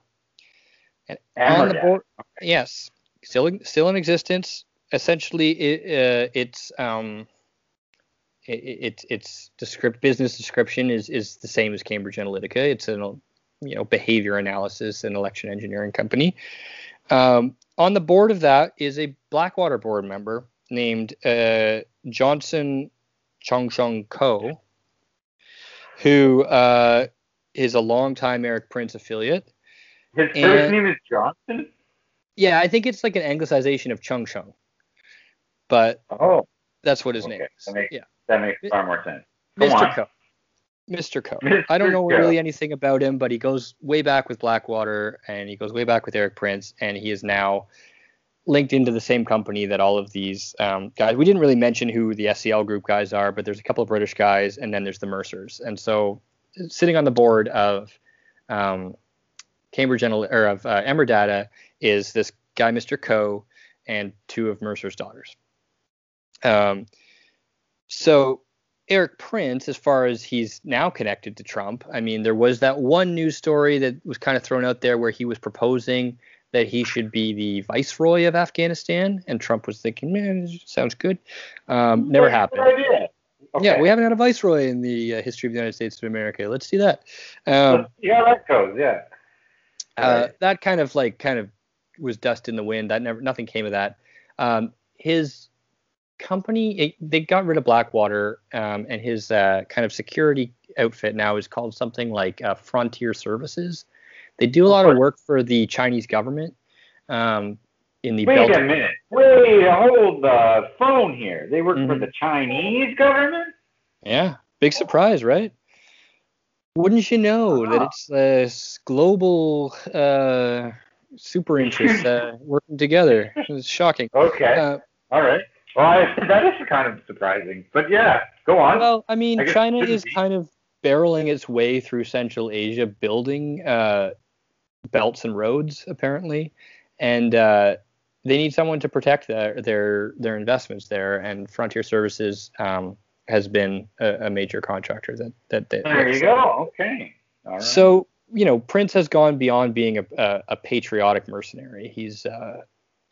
Speaker 2: And on the board, yes, still still in existence. Essentially, it, uh, it's um, it, it, its descript, business description is is the same as Cambridge Analytica. It's an you know behavior analysis and election engineering company. Um, on the board of that is a Blackwater board member named uh, Johnson Chun Shun Ko, who uh, is a longtime Erik Prince affiliate.
Speaker 1: His first
Speaker 2: And-
Speaker 1: name is Johnson.
Speaker 2: Yeah, I think it's like an anglicization of Chun Shun, but
Speaker 1: Oh,
Speaker 2: that's what his
Speaker 1: Okay,
Speaker 2: name is.
Speaker 1: makes-
Speaker 2: Yeah,
Speaker 1: that makes far more sense. Go
Speaker 2: Mr.
Speaker 1: on.
Speaker 2: Ko. Mr. Ko.
Speaker 1: Mr.
Speaker 2: I don't know
Speaker 1: Ko.
Speaker 2: really anything about him, but he goes way back with Blackwater and he goes way back with Erik Prince, and he is now linked into the same company that all of these um, guys. We didn't really mention who the SCL group guys are, but there's a couple of British guys, and then there's the Mercers. And so, sitting on the board of um, Cambridge Anal- or of uh, Emerdata is this guy, Mr. Ko, and two of Mercer's daughters. Um, so Erik Prince, as far as he's now connected to Trump, I mean, there was that one news story that was kind of thrown out there where he was proposing that he should be the viceroy of Afghanistan, and Trump was thinking, man, sounds good. Um, never happened.
Speaker 1: Okay.
Speaker 2: Yeah, we haven't had a viceroy in the uh, history of the United States of America. Let's do that. Um,
Speaker 1: see that goes. Yeah.
Speaker 2: uh,
Speaker 1: Right.
Speaker 2: that kind of like kind of was dust in the wind. That never nothing came of that. Um, his company it, they got rid of Blackwater, um, and his uh, kind of security outfit now is called something like uh, Frontier Services. They do a lot of work for the Chinese government. Um, in the
Speaker 1: Wait
Speaker 2: Belt-
Speaker 1: a minute. Wait, hold the phone here. They work for
Speaker 2: Mhm.
Speaker 1: the Chinese government?
Speaker 2: Yeah, big surprise, right? Wouldn't you know that it's this global uh, super interests uh, working together? It's shocking.
Speaker 1: Okay.
Speaker 2: Uh,
Speaker 1: All right. Well, I, that is kind of surprising. But yeah, go on.
Speaker 2: well, I mean,
Speaker 1: I
Speaker 2: China is
Speaker 1: be.
Speaker 2: kind of barreling its way through Central Asia, building uh, belts and roads, apparently, and uh, they need someone to protect their their their investments there, and Frontier Services um, has been a, a major contractor that that they,
Speaker 1: There you go. Okay. All right.
Speaker 2: So you know, Prince has gone beyond being a a, a patriotic mercenary. He's uh,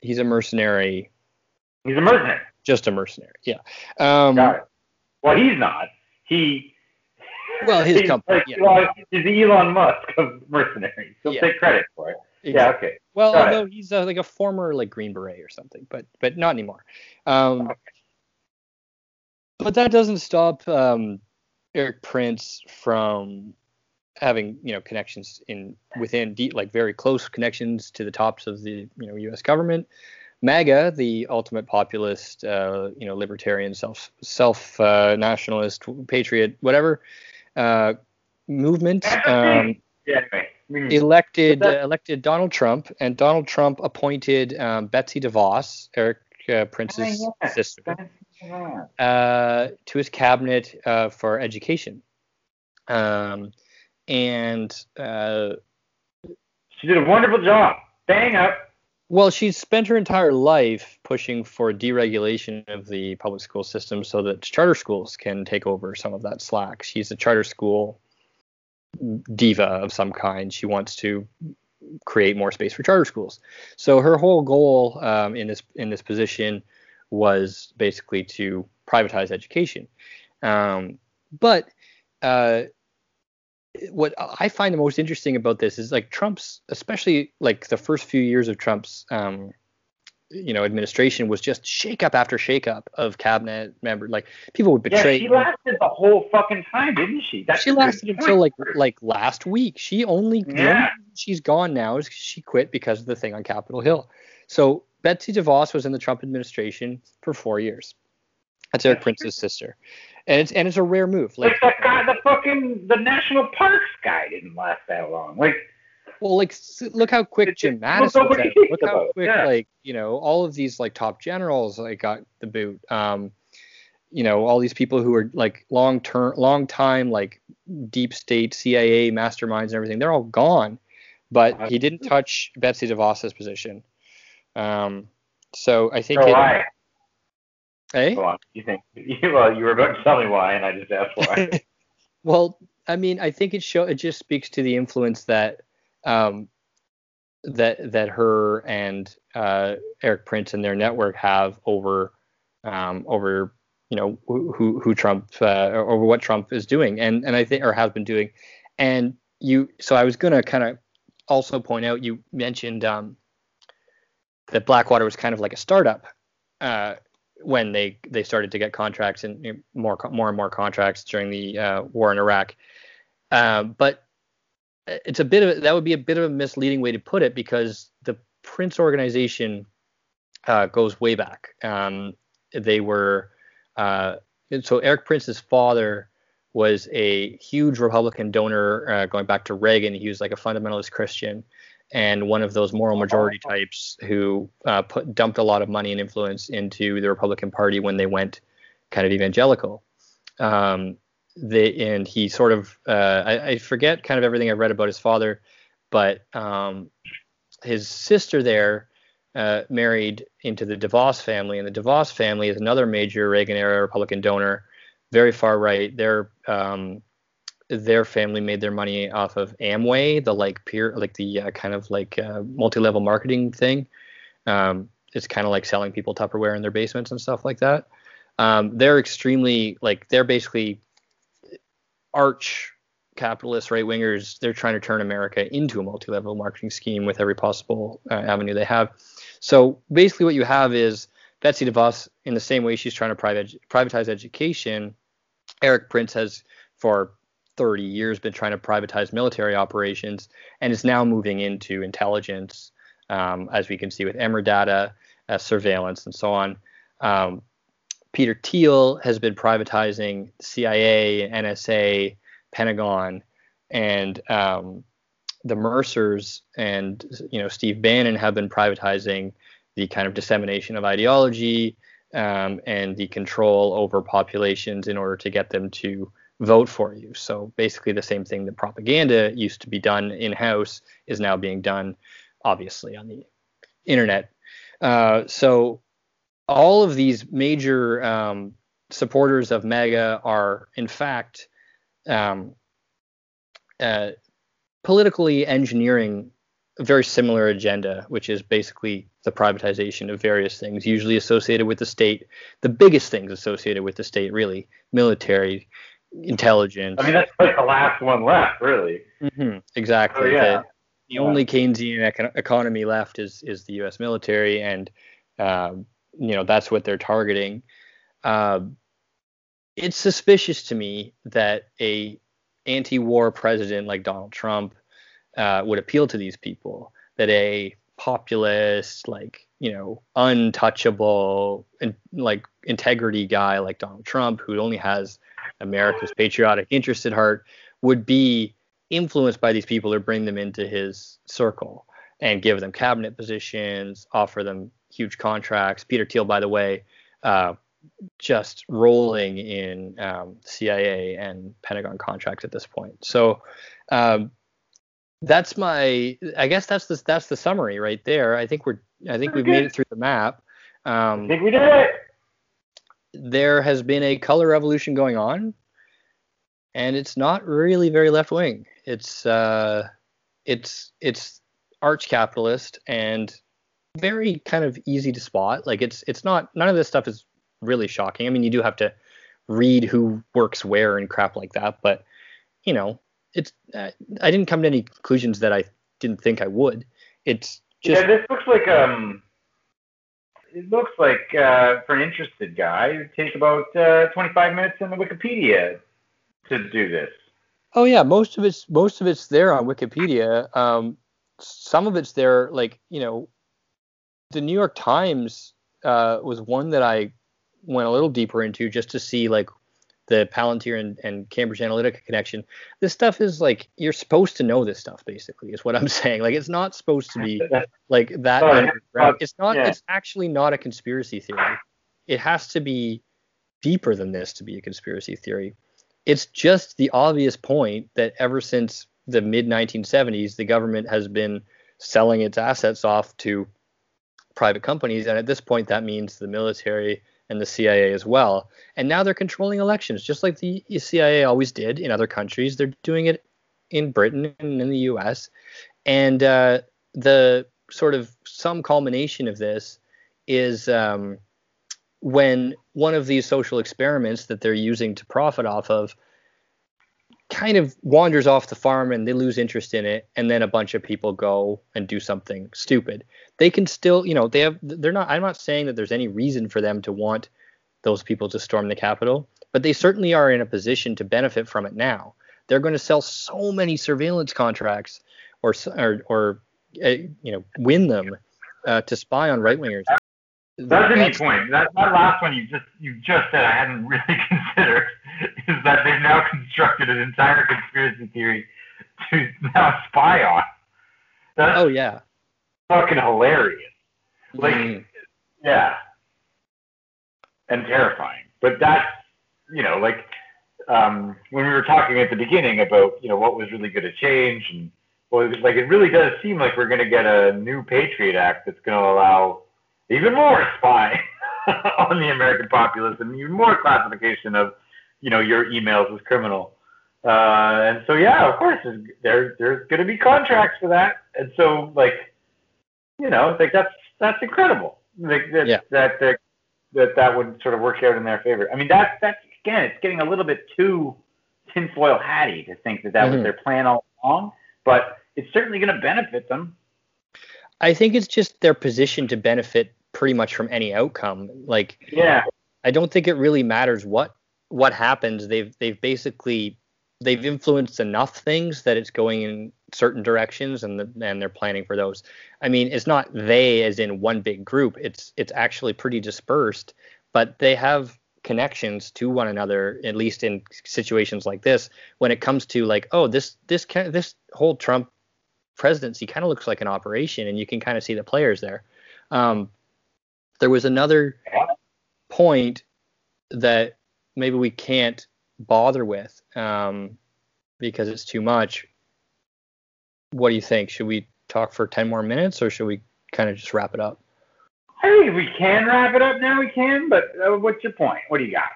Speaker 2: he's a mercenary,
Speaker 1: he's a mercenary.
Speaker 2: just a mercenary. Yeah. Um,
Speaker 1: Got it. Well, he's not. He.
Speaker 2: Well, his
Speaker 1: he's
Speaker 2: company,
Speaker 1: like
Speaker 2: yeah.
Speaker 1: Elon, he's the Elon Musk of mercenaries. He'll
Speaker 2: Yeah.
Speaker 1: take credit for it. Yeah. Okay.
Speaker 2: Well,
Speaker 1: Got it.
Speaker 2: although he's uh, like a former like Green Beret or something, but but not anymore. Um, but that doesn't stop um, Erik Prince from having you know connections in within deep, like very close connections to the tops of the you know U.S. government. MAGA, the ultimate populist, uh, you know, libertarian, self self uh, nationalist, patriot, whatever uh, movement. Um,
Speaker 1: Yeah. Anyway. Mm.
Speaker 2: elected uh, elected Donald Trump, and Donald Trump appointed um, Betsy DeVos, Erik uh, Prince's
Speaker 1: Oh,
Speaker 2: sister, uh, to his cabinet uh, for education. Um, and uh,
Speaker 1: She did a wonderful job. Bang up.
Speaker 2: Well, she's spent her entire life pushing for deregulation of the public school system so that charter schools can take over some of that slack. She's a charter school diva of some kind. She wants to create more space for charter schools. So her whole goal um, in this in this position was basically to privatize education. Um, but uh, what I find the most interesting about this is like Trump's, especially like the first few years of Trump's, um, you know, administration was just shakeup after shakeup of cabinet member. Like people would betray.
Speaker 1: Yeah, she lasted the whole fucking time, didn't she? That's
Speaker 2: she lasted until like like last week. She only
Speaker 1: Yeah.
Speaker 2: she's gone now is she quit because of the thing on Capitol Hill. So Betsy DeVos was in the Trump administration for four years. That's Erik Prince's sister, and it's and it's a rare move.
Speaker 1: Like
Speaker 2: Like
Speaker 1: that guy, the fucking the national parks guy didn't last that long. Like
Speaker 2: well, like look how quick Jim
Speaker 1: it's
Speaker 2: Mattis was
Speaker 1: nobody
Speaker 2: Look how quick
Speaker 1: yeah.
Speaker 2: like you know all of these like top generals like got the boot. Um, you know all these people who are like long term, long time like deep state CIA masterminds and everything. They're all gone, but he didn't touch Betsy DeVos's position. Um, so I think
Speaker 1: so
Speaker 2: it,
Speaker 1: Go on. You think? Well, you were about to tell me why, and I just asked why.
Speaker 2: Well, I mean, I think it show it just speaks to the influence that um, that that her and uh, Erik Prince and their network have over um, over you know who who, who Trump uh, over what Trump is doing and and I think or has been doing, and you. So I was gonna kind of also point out you mentioned um, that Blackwater was kind of like a startup. Uh, when they they started to get contracts and more more and more contracts during the uh, war in Iraq. Um, but it's a bit of that would be a bit of a misleading way to put it because the Prince organization uh, goes way back. Um, they were uh, so Erik Prince's father was a huge Republican donor uh, going back to Reagan. He was like a fundamentalist Christian and one of those moral majority types who uh, put dumped a lot of money and influence into the Republican Party when they went kind of evangelical. Um, they and he sort of uh, I, I forget kind of everything I've read about his father, but um, his sister there uh, married into the DeVos family, and the DeVos family is another major Reagan era Republican donor, very far right. They're um, their family made their money off of Amway, the like peer, like the uh, kind of like uh, multi-level marketing thing. Um, it's kind of like selling people Tupperware in their basements and stuff like that. Um, they're extremely like they're basically arch capitalist right wingers. They're trying to turn America into a multi-level marketing scheme with every possible uh, avenue they have. So basically, what you have is Betsy DeVos, in the same way she's trying to private, privatize education, Erik Prince has for 30 years been trying to privatize military operations and is now moving into intelligence, um, as we can see with Emerdata, uh, surveillance, and so on. Um, Peter Thiel has been privatizing CIA, NSA, Pentagon, and um, the Mercers and you know Steve Bannon have been privatizing the kind of dissemination of ideology um, and the control over populations in order to get them to vote for you. So basically, the same thing that propaganda used to be done in house is now being done, obviously, on the internet. Uh, so all of these major um, supporters of MAGA are, in fact, um, uh, politically engineering a very similar agenda, which is basically the privatization of various things, usually associated with the state. The biggest things associated with the state, really, military, intelligence.
Speaker 1: I mean, that's like the last one left, really.
Speaker 2: Mhm, exactly.
Speaker 1: Oh, yeah.
Speaker 2: The, the
Speaker 1: Yeah.
Speaker 2: only Keynesian econ- economy left is is the U.S. military, and um, you know that's what they're targeting. Um, it's suspicious to me that a anti-war president like Donald Trump uh, would appeal to these people. That a populist, like you know, untouchable, and like integrity guy like Donald Trump, who only has America's patriotic interest at heart, would be influenced by these people or bring them into his circle and give them cabinet positions, offer them huge contracts. Peter Thiel, by the way, uh, just rolling in um, CIA and Pentagon contracts at this point. So um, that's my, I guess that's the that's the summary right there. I think we're, I think we've made it through the map.
Speaker 1: I
Speaker 2: Um,
Speaker 1: think we did it.
Speaker 2: there has been a color revolution going on, and it's not really very left wing. It's uh, it's it's arch capitalist and very kind of easy to spot. Like it's it's not none of this stuff is really shocking. I mean, you do have to read who works where and crap like that, but you know, it's uh, I didn't come to any conclusions that I didn't think I would. It's just
Speaker 1: yeah, this looks like um, it looks like uh, for an interested guy, it would take about uh, 25 minutes in the Wikipedia to do this.
Speaker 2: Oh yeah, most of it's most of it's there on Wikipedia. Um, some of it's there, like you know, the New York Times uh, was one that I went a little deeper into just to see like the Palantir and, and Cambridge Analytica connection. This stuff is like you're supposed to know this stuff. Basically, is what I'm saying. Like it's not supposed to be like that.
Speaker 1: Oh, yeah.
Speaker 2: It's not.
Speaker 1: Yeah.
Speaker 2: It's actually not a conspiracy theory. It has to be deeper than this to be a conspiracy theory. It's just the obvious point that ever since the mid 1970s, the government has been selling its assets off to private companies, and at this point, that means the military and the CIA as well. And now they're controlling elections, just like the CIA always did in other countries. They're doing it in Britain and in the U.S. And uh, the sort of some culmination of this is um, when one of these social experiments that they're using to profit off of kind of wanders off the farm and they lose interest in it and then a bunch of people go and do something stupid. They can still you know they have they're not i'm not saying that there's any reason for them to want those people to storm the capitol but they certainly are in a position to benefit from it now. They're going to sell so many surveillance contracts or or, or uh, you know win them uh, to spy on right wingers
Speaker 1: That's a neat point. That, that last one you just you just said I hadn't really considered is that they've now constructed an entire conspiracy theory to now spy on. That's
Speaker 2: oh yeah
Speaker 1: fucking hilarious. Like,
Speaker 2: Mm.
Speaker 1: yeah, and terrifying. But that's you know like um, when we were talking at the beginning about you know what was really going to change and well, like it really does seem like we're going to get a new Patriot Act that's going to allow even more spying on the American populace and even more classification of you know your emails as criminal. Uh, and so yeah, of course, there's there, there's going to be contracts for that. And so like you know, like that's that's incredible. Like that
Speaker 2: Yeah.
Speaker 1: that, that that that would sort of work out in their favor. I mean, that's that's again, it's getting a little bit too tinfoil hatty to think that that was
Speaker 2: Mhm.
Speaker 1: their plan all along, but it's certainly going to benefit them.
Speaker 2: I think it's just their position to benefit pretty much from any outcome. Like
Speaker 1: Yeah,
Speaker 2: I don't think it really matters what what happens. They've they've basically they've influenced enough things that it's going in certain directions and the, and they're planning for those. I mean, it's not they as in one big group. It's it's actually pretty dispersed, but they have connections to one another at least in situations like this when it comes to like oh this this kind this whole Trump presidency kind of looks like an operation and you can kind of see the players there. Um, there was another point that maybe we can't bother with um, because it's too much. What do you think? Should we talk for 10 more minutes or should we kind of just wrap it up?
Speaker 1: I think if we can wrap it up now, we can. But uh, what's your point? What do you got?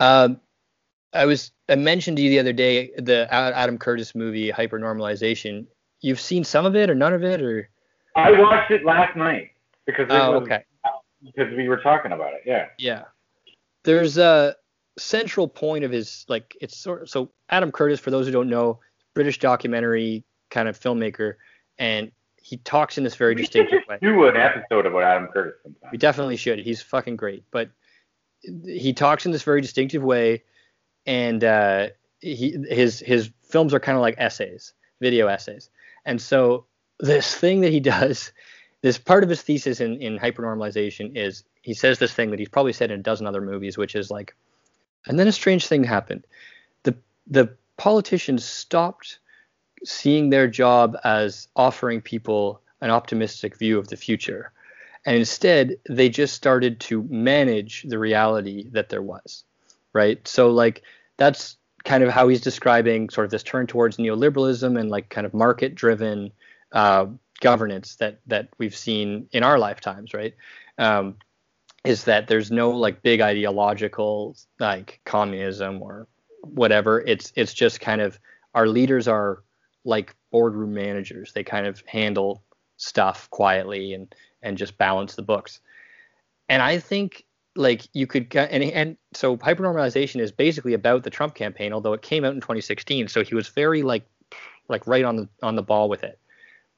Speaker 2: Um, I was I mentioned to you the other day the Adam Curtis movie Hypernormalization. You've seen some of it or none of it or?
Speaker 1: I watched it last night because it
Speaker 2: Oh,
Speaker 1: was,
Speaker 2: okay.
Speaker 1: because we were talking about it. Yeah.
Speaker 2: Yeah. There's a central point of his like it's sort of, so Adam Curtis for those who don't know, British documentary kind of filmmaker and he talks in this very
Speaker 1: we
Speaker 2: distinctive way.
Speaker 1: do an episode about Adam Curtis
Speaker 2: We definitely should. He's fucking great, but he talks in this very distinctive way, and uh, he his his films are kind of like essays, video essays. And so this thing that he does, this part of his thesis in in hypernormalization is he says this thing that he's probably said in a dozen other movies, which is like, and then a strange thing happened. The the politicians stopped seeing their job as offering people an optimistic view of the future and instead they just started to manage the reality that there was right so like that's kind of how he's describing sort of this turn towards neoliberalism and like kind of market driven uh, governance that that we've seen in our lifetimes right um, is that there's no like big ideological like communism or whatever it's it's just kind of our leaders are like boardroom managers they kind of handle stuff quietly and and just balance the books. And I think like you could and and so hypernormalization is basically about the Trump campaign, although it came out in 2016, so he was very like like right on the on the ball with it.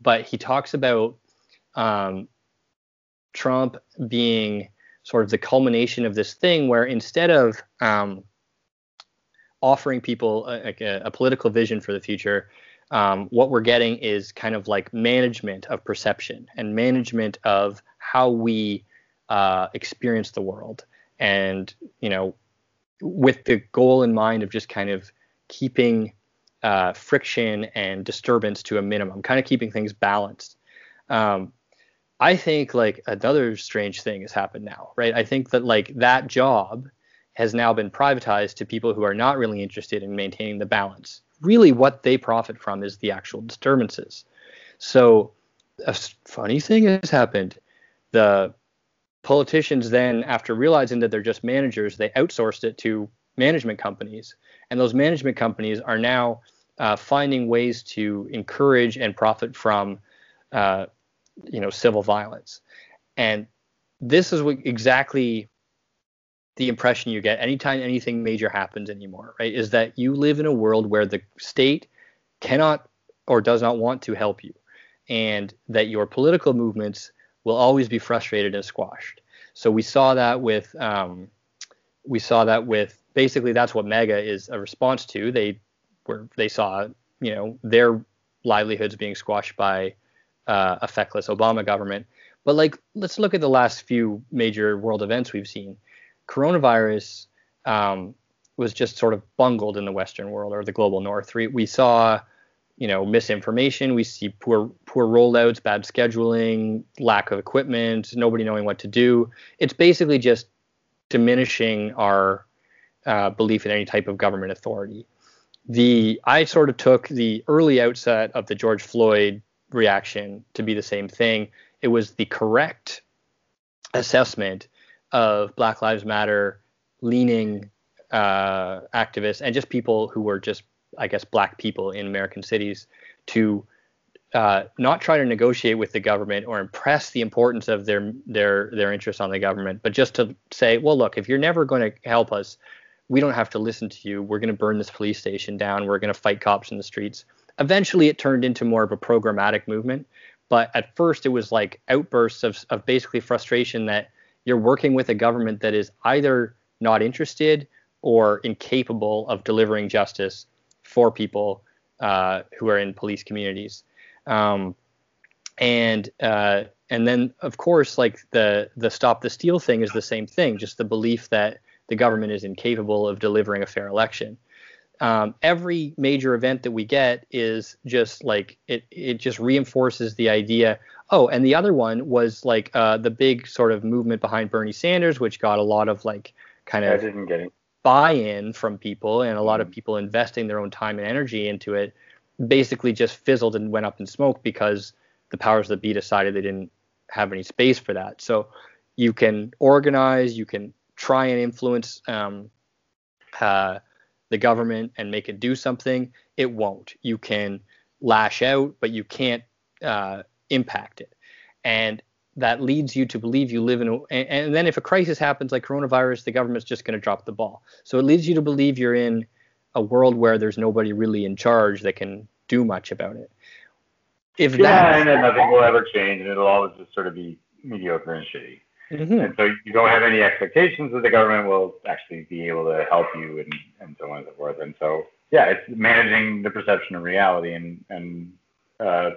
Speaker 2: But he talks about um, Trump being sort of the culmination of this thing where instead of um, offering people a, a, a political vision for the future, um, what we're getting is kind of like management of perception and management of how we uh, experience the world. And you know with the goal in mind of just kind of keeping uh, friction and disturbance to a minimum kind of keeping things balanced um, i think like another strange thing has happened now right i think that like that job has now been privatized to people who are not really interested in maintaining the balance really what they profit from is the actual disturbances. So a funny thing has happened. The politicians then, after realizing that they're just managers, they outsourced it to management companies, and those management companies are now uh, finding ways to encourage and profit from, uh, you know, civil violence. And this is what exactly the impression you get anytime anything major happens anymore, right? Is that you live in a world where the state cannot or does not want to help you, and that your political movements will always be frustrated and squashed. So we saw that with um, we saw that with basically that's what MAGA is a response to. They were they saw you know their livelihoods being squashed by uh, a feckless Obama government. But like let's look at the last few major world events we've seen coronavirus um, was just sort of bungled in the Western world or the global North. We, we saw, you know, misinformation. We see poor poor rollouts, bad scheduling, lack of equipment, nobody knowing what to do. It's basically just diminishing our uh, belief in any type of government authority. The I sort of took the early outset of the George Floyd reaction to be the same thing. It was the correct assessment of Black Lives Matter leaning uh, activists and just people who were just, I guess, black people in American cities to uh, not try to negotiate with the government or impress the importance of their their their interest on the government, but just to say, well, look, if you're never going to help us, we don't have to listen to you. We're going to burn this police station down. We're going to fight cops in the streets. Eventually, it turned into more of a programmatic movement. But at first, it was like outbursts of, of basically frustration that you're working with a government that is either not interested or incapable of delivering justice for people uh, who are in police communities. Um, and uh, and then of course like the the stop the steal thing is the same thing, just the belief that the government is incapable of delivering a fair election. Um, every major event that we get is just like it it just reinforces the idea. Oh, and the other one was like uh, the big sort of movement behind Bernie Sanders, which got a lot of like kind
Speaker 1: I
Speaker 2: of
Speaker 1: didn't get it.
Speaker 2: buy-in from people and a lot of people investing their own time and energy into it basically just fizzled and went up in smoke because the powers that be decided they didn't have any space for that. So you can organize, you can try and influence um, uh, the government and make it do something. It won't. You can lash out, but you can't uh, impact it. And that leads you to believe you live in a, and, and then if a crisis happens like coronavirus, the government's just going to drop the ball. So it leads you to believe you're in a world where there's nobody really in charge that can do much about it. If
Speaker 1: Yeah,
Speaker 2: that,
Speaker 1: and then nothing will ever change, and it'll always just sort of be mediocre and shitty.
Speaker 2: Mhm.
Speaker 1: And so you don't have any expectations that the government will actually be able to help you and, and so on and so forth. And so, yeah, it's managing the perception of reality and, and uh,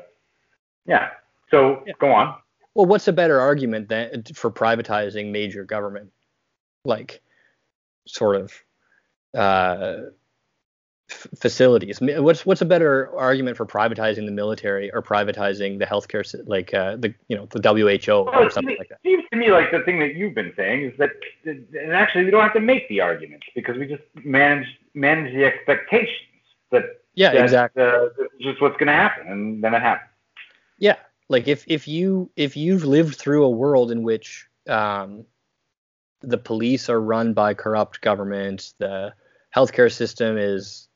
Speaker 1: yeah. So
Speaker 2: Yeah.
Speaker 1: go on.
Speaker 2: Well, what's a better argument than for privatizing major government, like sort of uh, f- facilities? What's what's a better argument for privatizing the military or privatizing the healthcare, like uh, the you know the WHO
Speaker 1: Well,
Speaker 2: or something like that?
Speaker 1: seems to me like the thing that you've been saying is that, and actually we don't have to make the arguments because we just manage manage the expectations that
Speaker 2: Yeah,
Speaker 1: that,
Speaker 2: exactly.
Speaker 1: uh, just what's going to happen, and then it happens.
Speaker 2: Yeah, like if if you if you've lived through a world in which um, the police are run by corrupt governments, the healthcare system is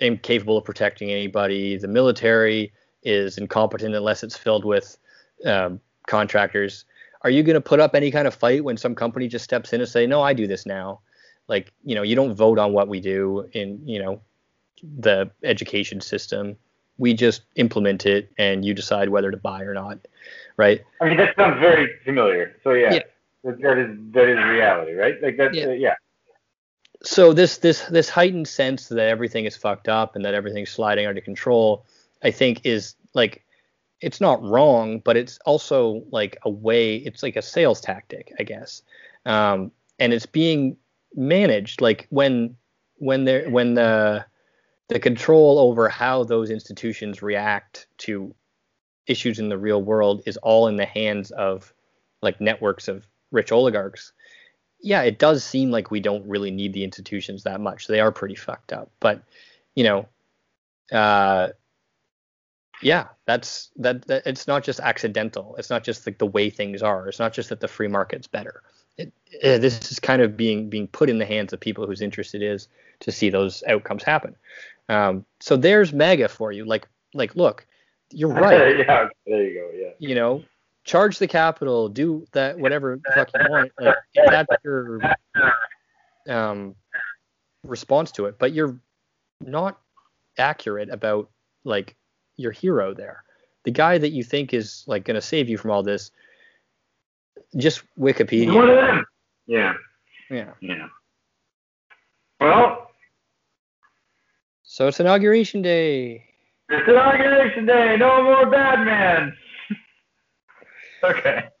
Speaker 2: incapable of protecting anybody, the military is incompetent unless it's filled with um, contractors. Are you going to put up any kind of fight when some company just steps in and say, "No, I do this now"? Like, you know, you don't vote on what we do in, you know, the education system we just implement it and you decide whether to buy or not right
Speaker 1: I mean, that sounds very familiar. So yeah,
Speaker 2: Yeah.
Speaker 1: That, that is that is reality, right? Like that's
Speaker 2: Yeah.
Speaker 1: Uh, yeah.
Speaker 2: So this this this heightened sense that everything is fucked up and that everything's sliding out of control i think is like it's not wrong but it's also like a way it's like a sales tactic i guess. Um, and it's being managed like when when there when the the control over how those institutions react to issues in the real world is all in the hands of like networks of rich oligarchs yeah it does seem like we don't really need the institutions that much they are pretty fucked up but you know uh yeah that's that, that it's not just accidental it's not just like the way things are it's not just that the free market's better it, uh, this is kind of being being put in the hands of people whose interest it is to see those outcomes happen um, so there's MAGA for you like like look you're right
Speaker 1: yeah. There you go. Yeah.
Speaker 2: you know, charge the capitol, do that whatever the fuck you want. Like, if that's your um, response to it, but you're not accurate about like your hero there. The guy that you think is like going to save you from all this, just Wikipedia.
Speaker 1: One of them. Yeah.
Speaker 2: Yeah.
Speaker 1: Yeah. Well,
Speaker 2: So it's inauguration day.
Speaker 1: it's inauguration day. No more Batman. Okay.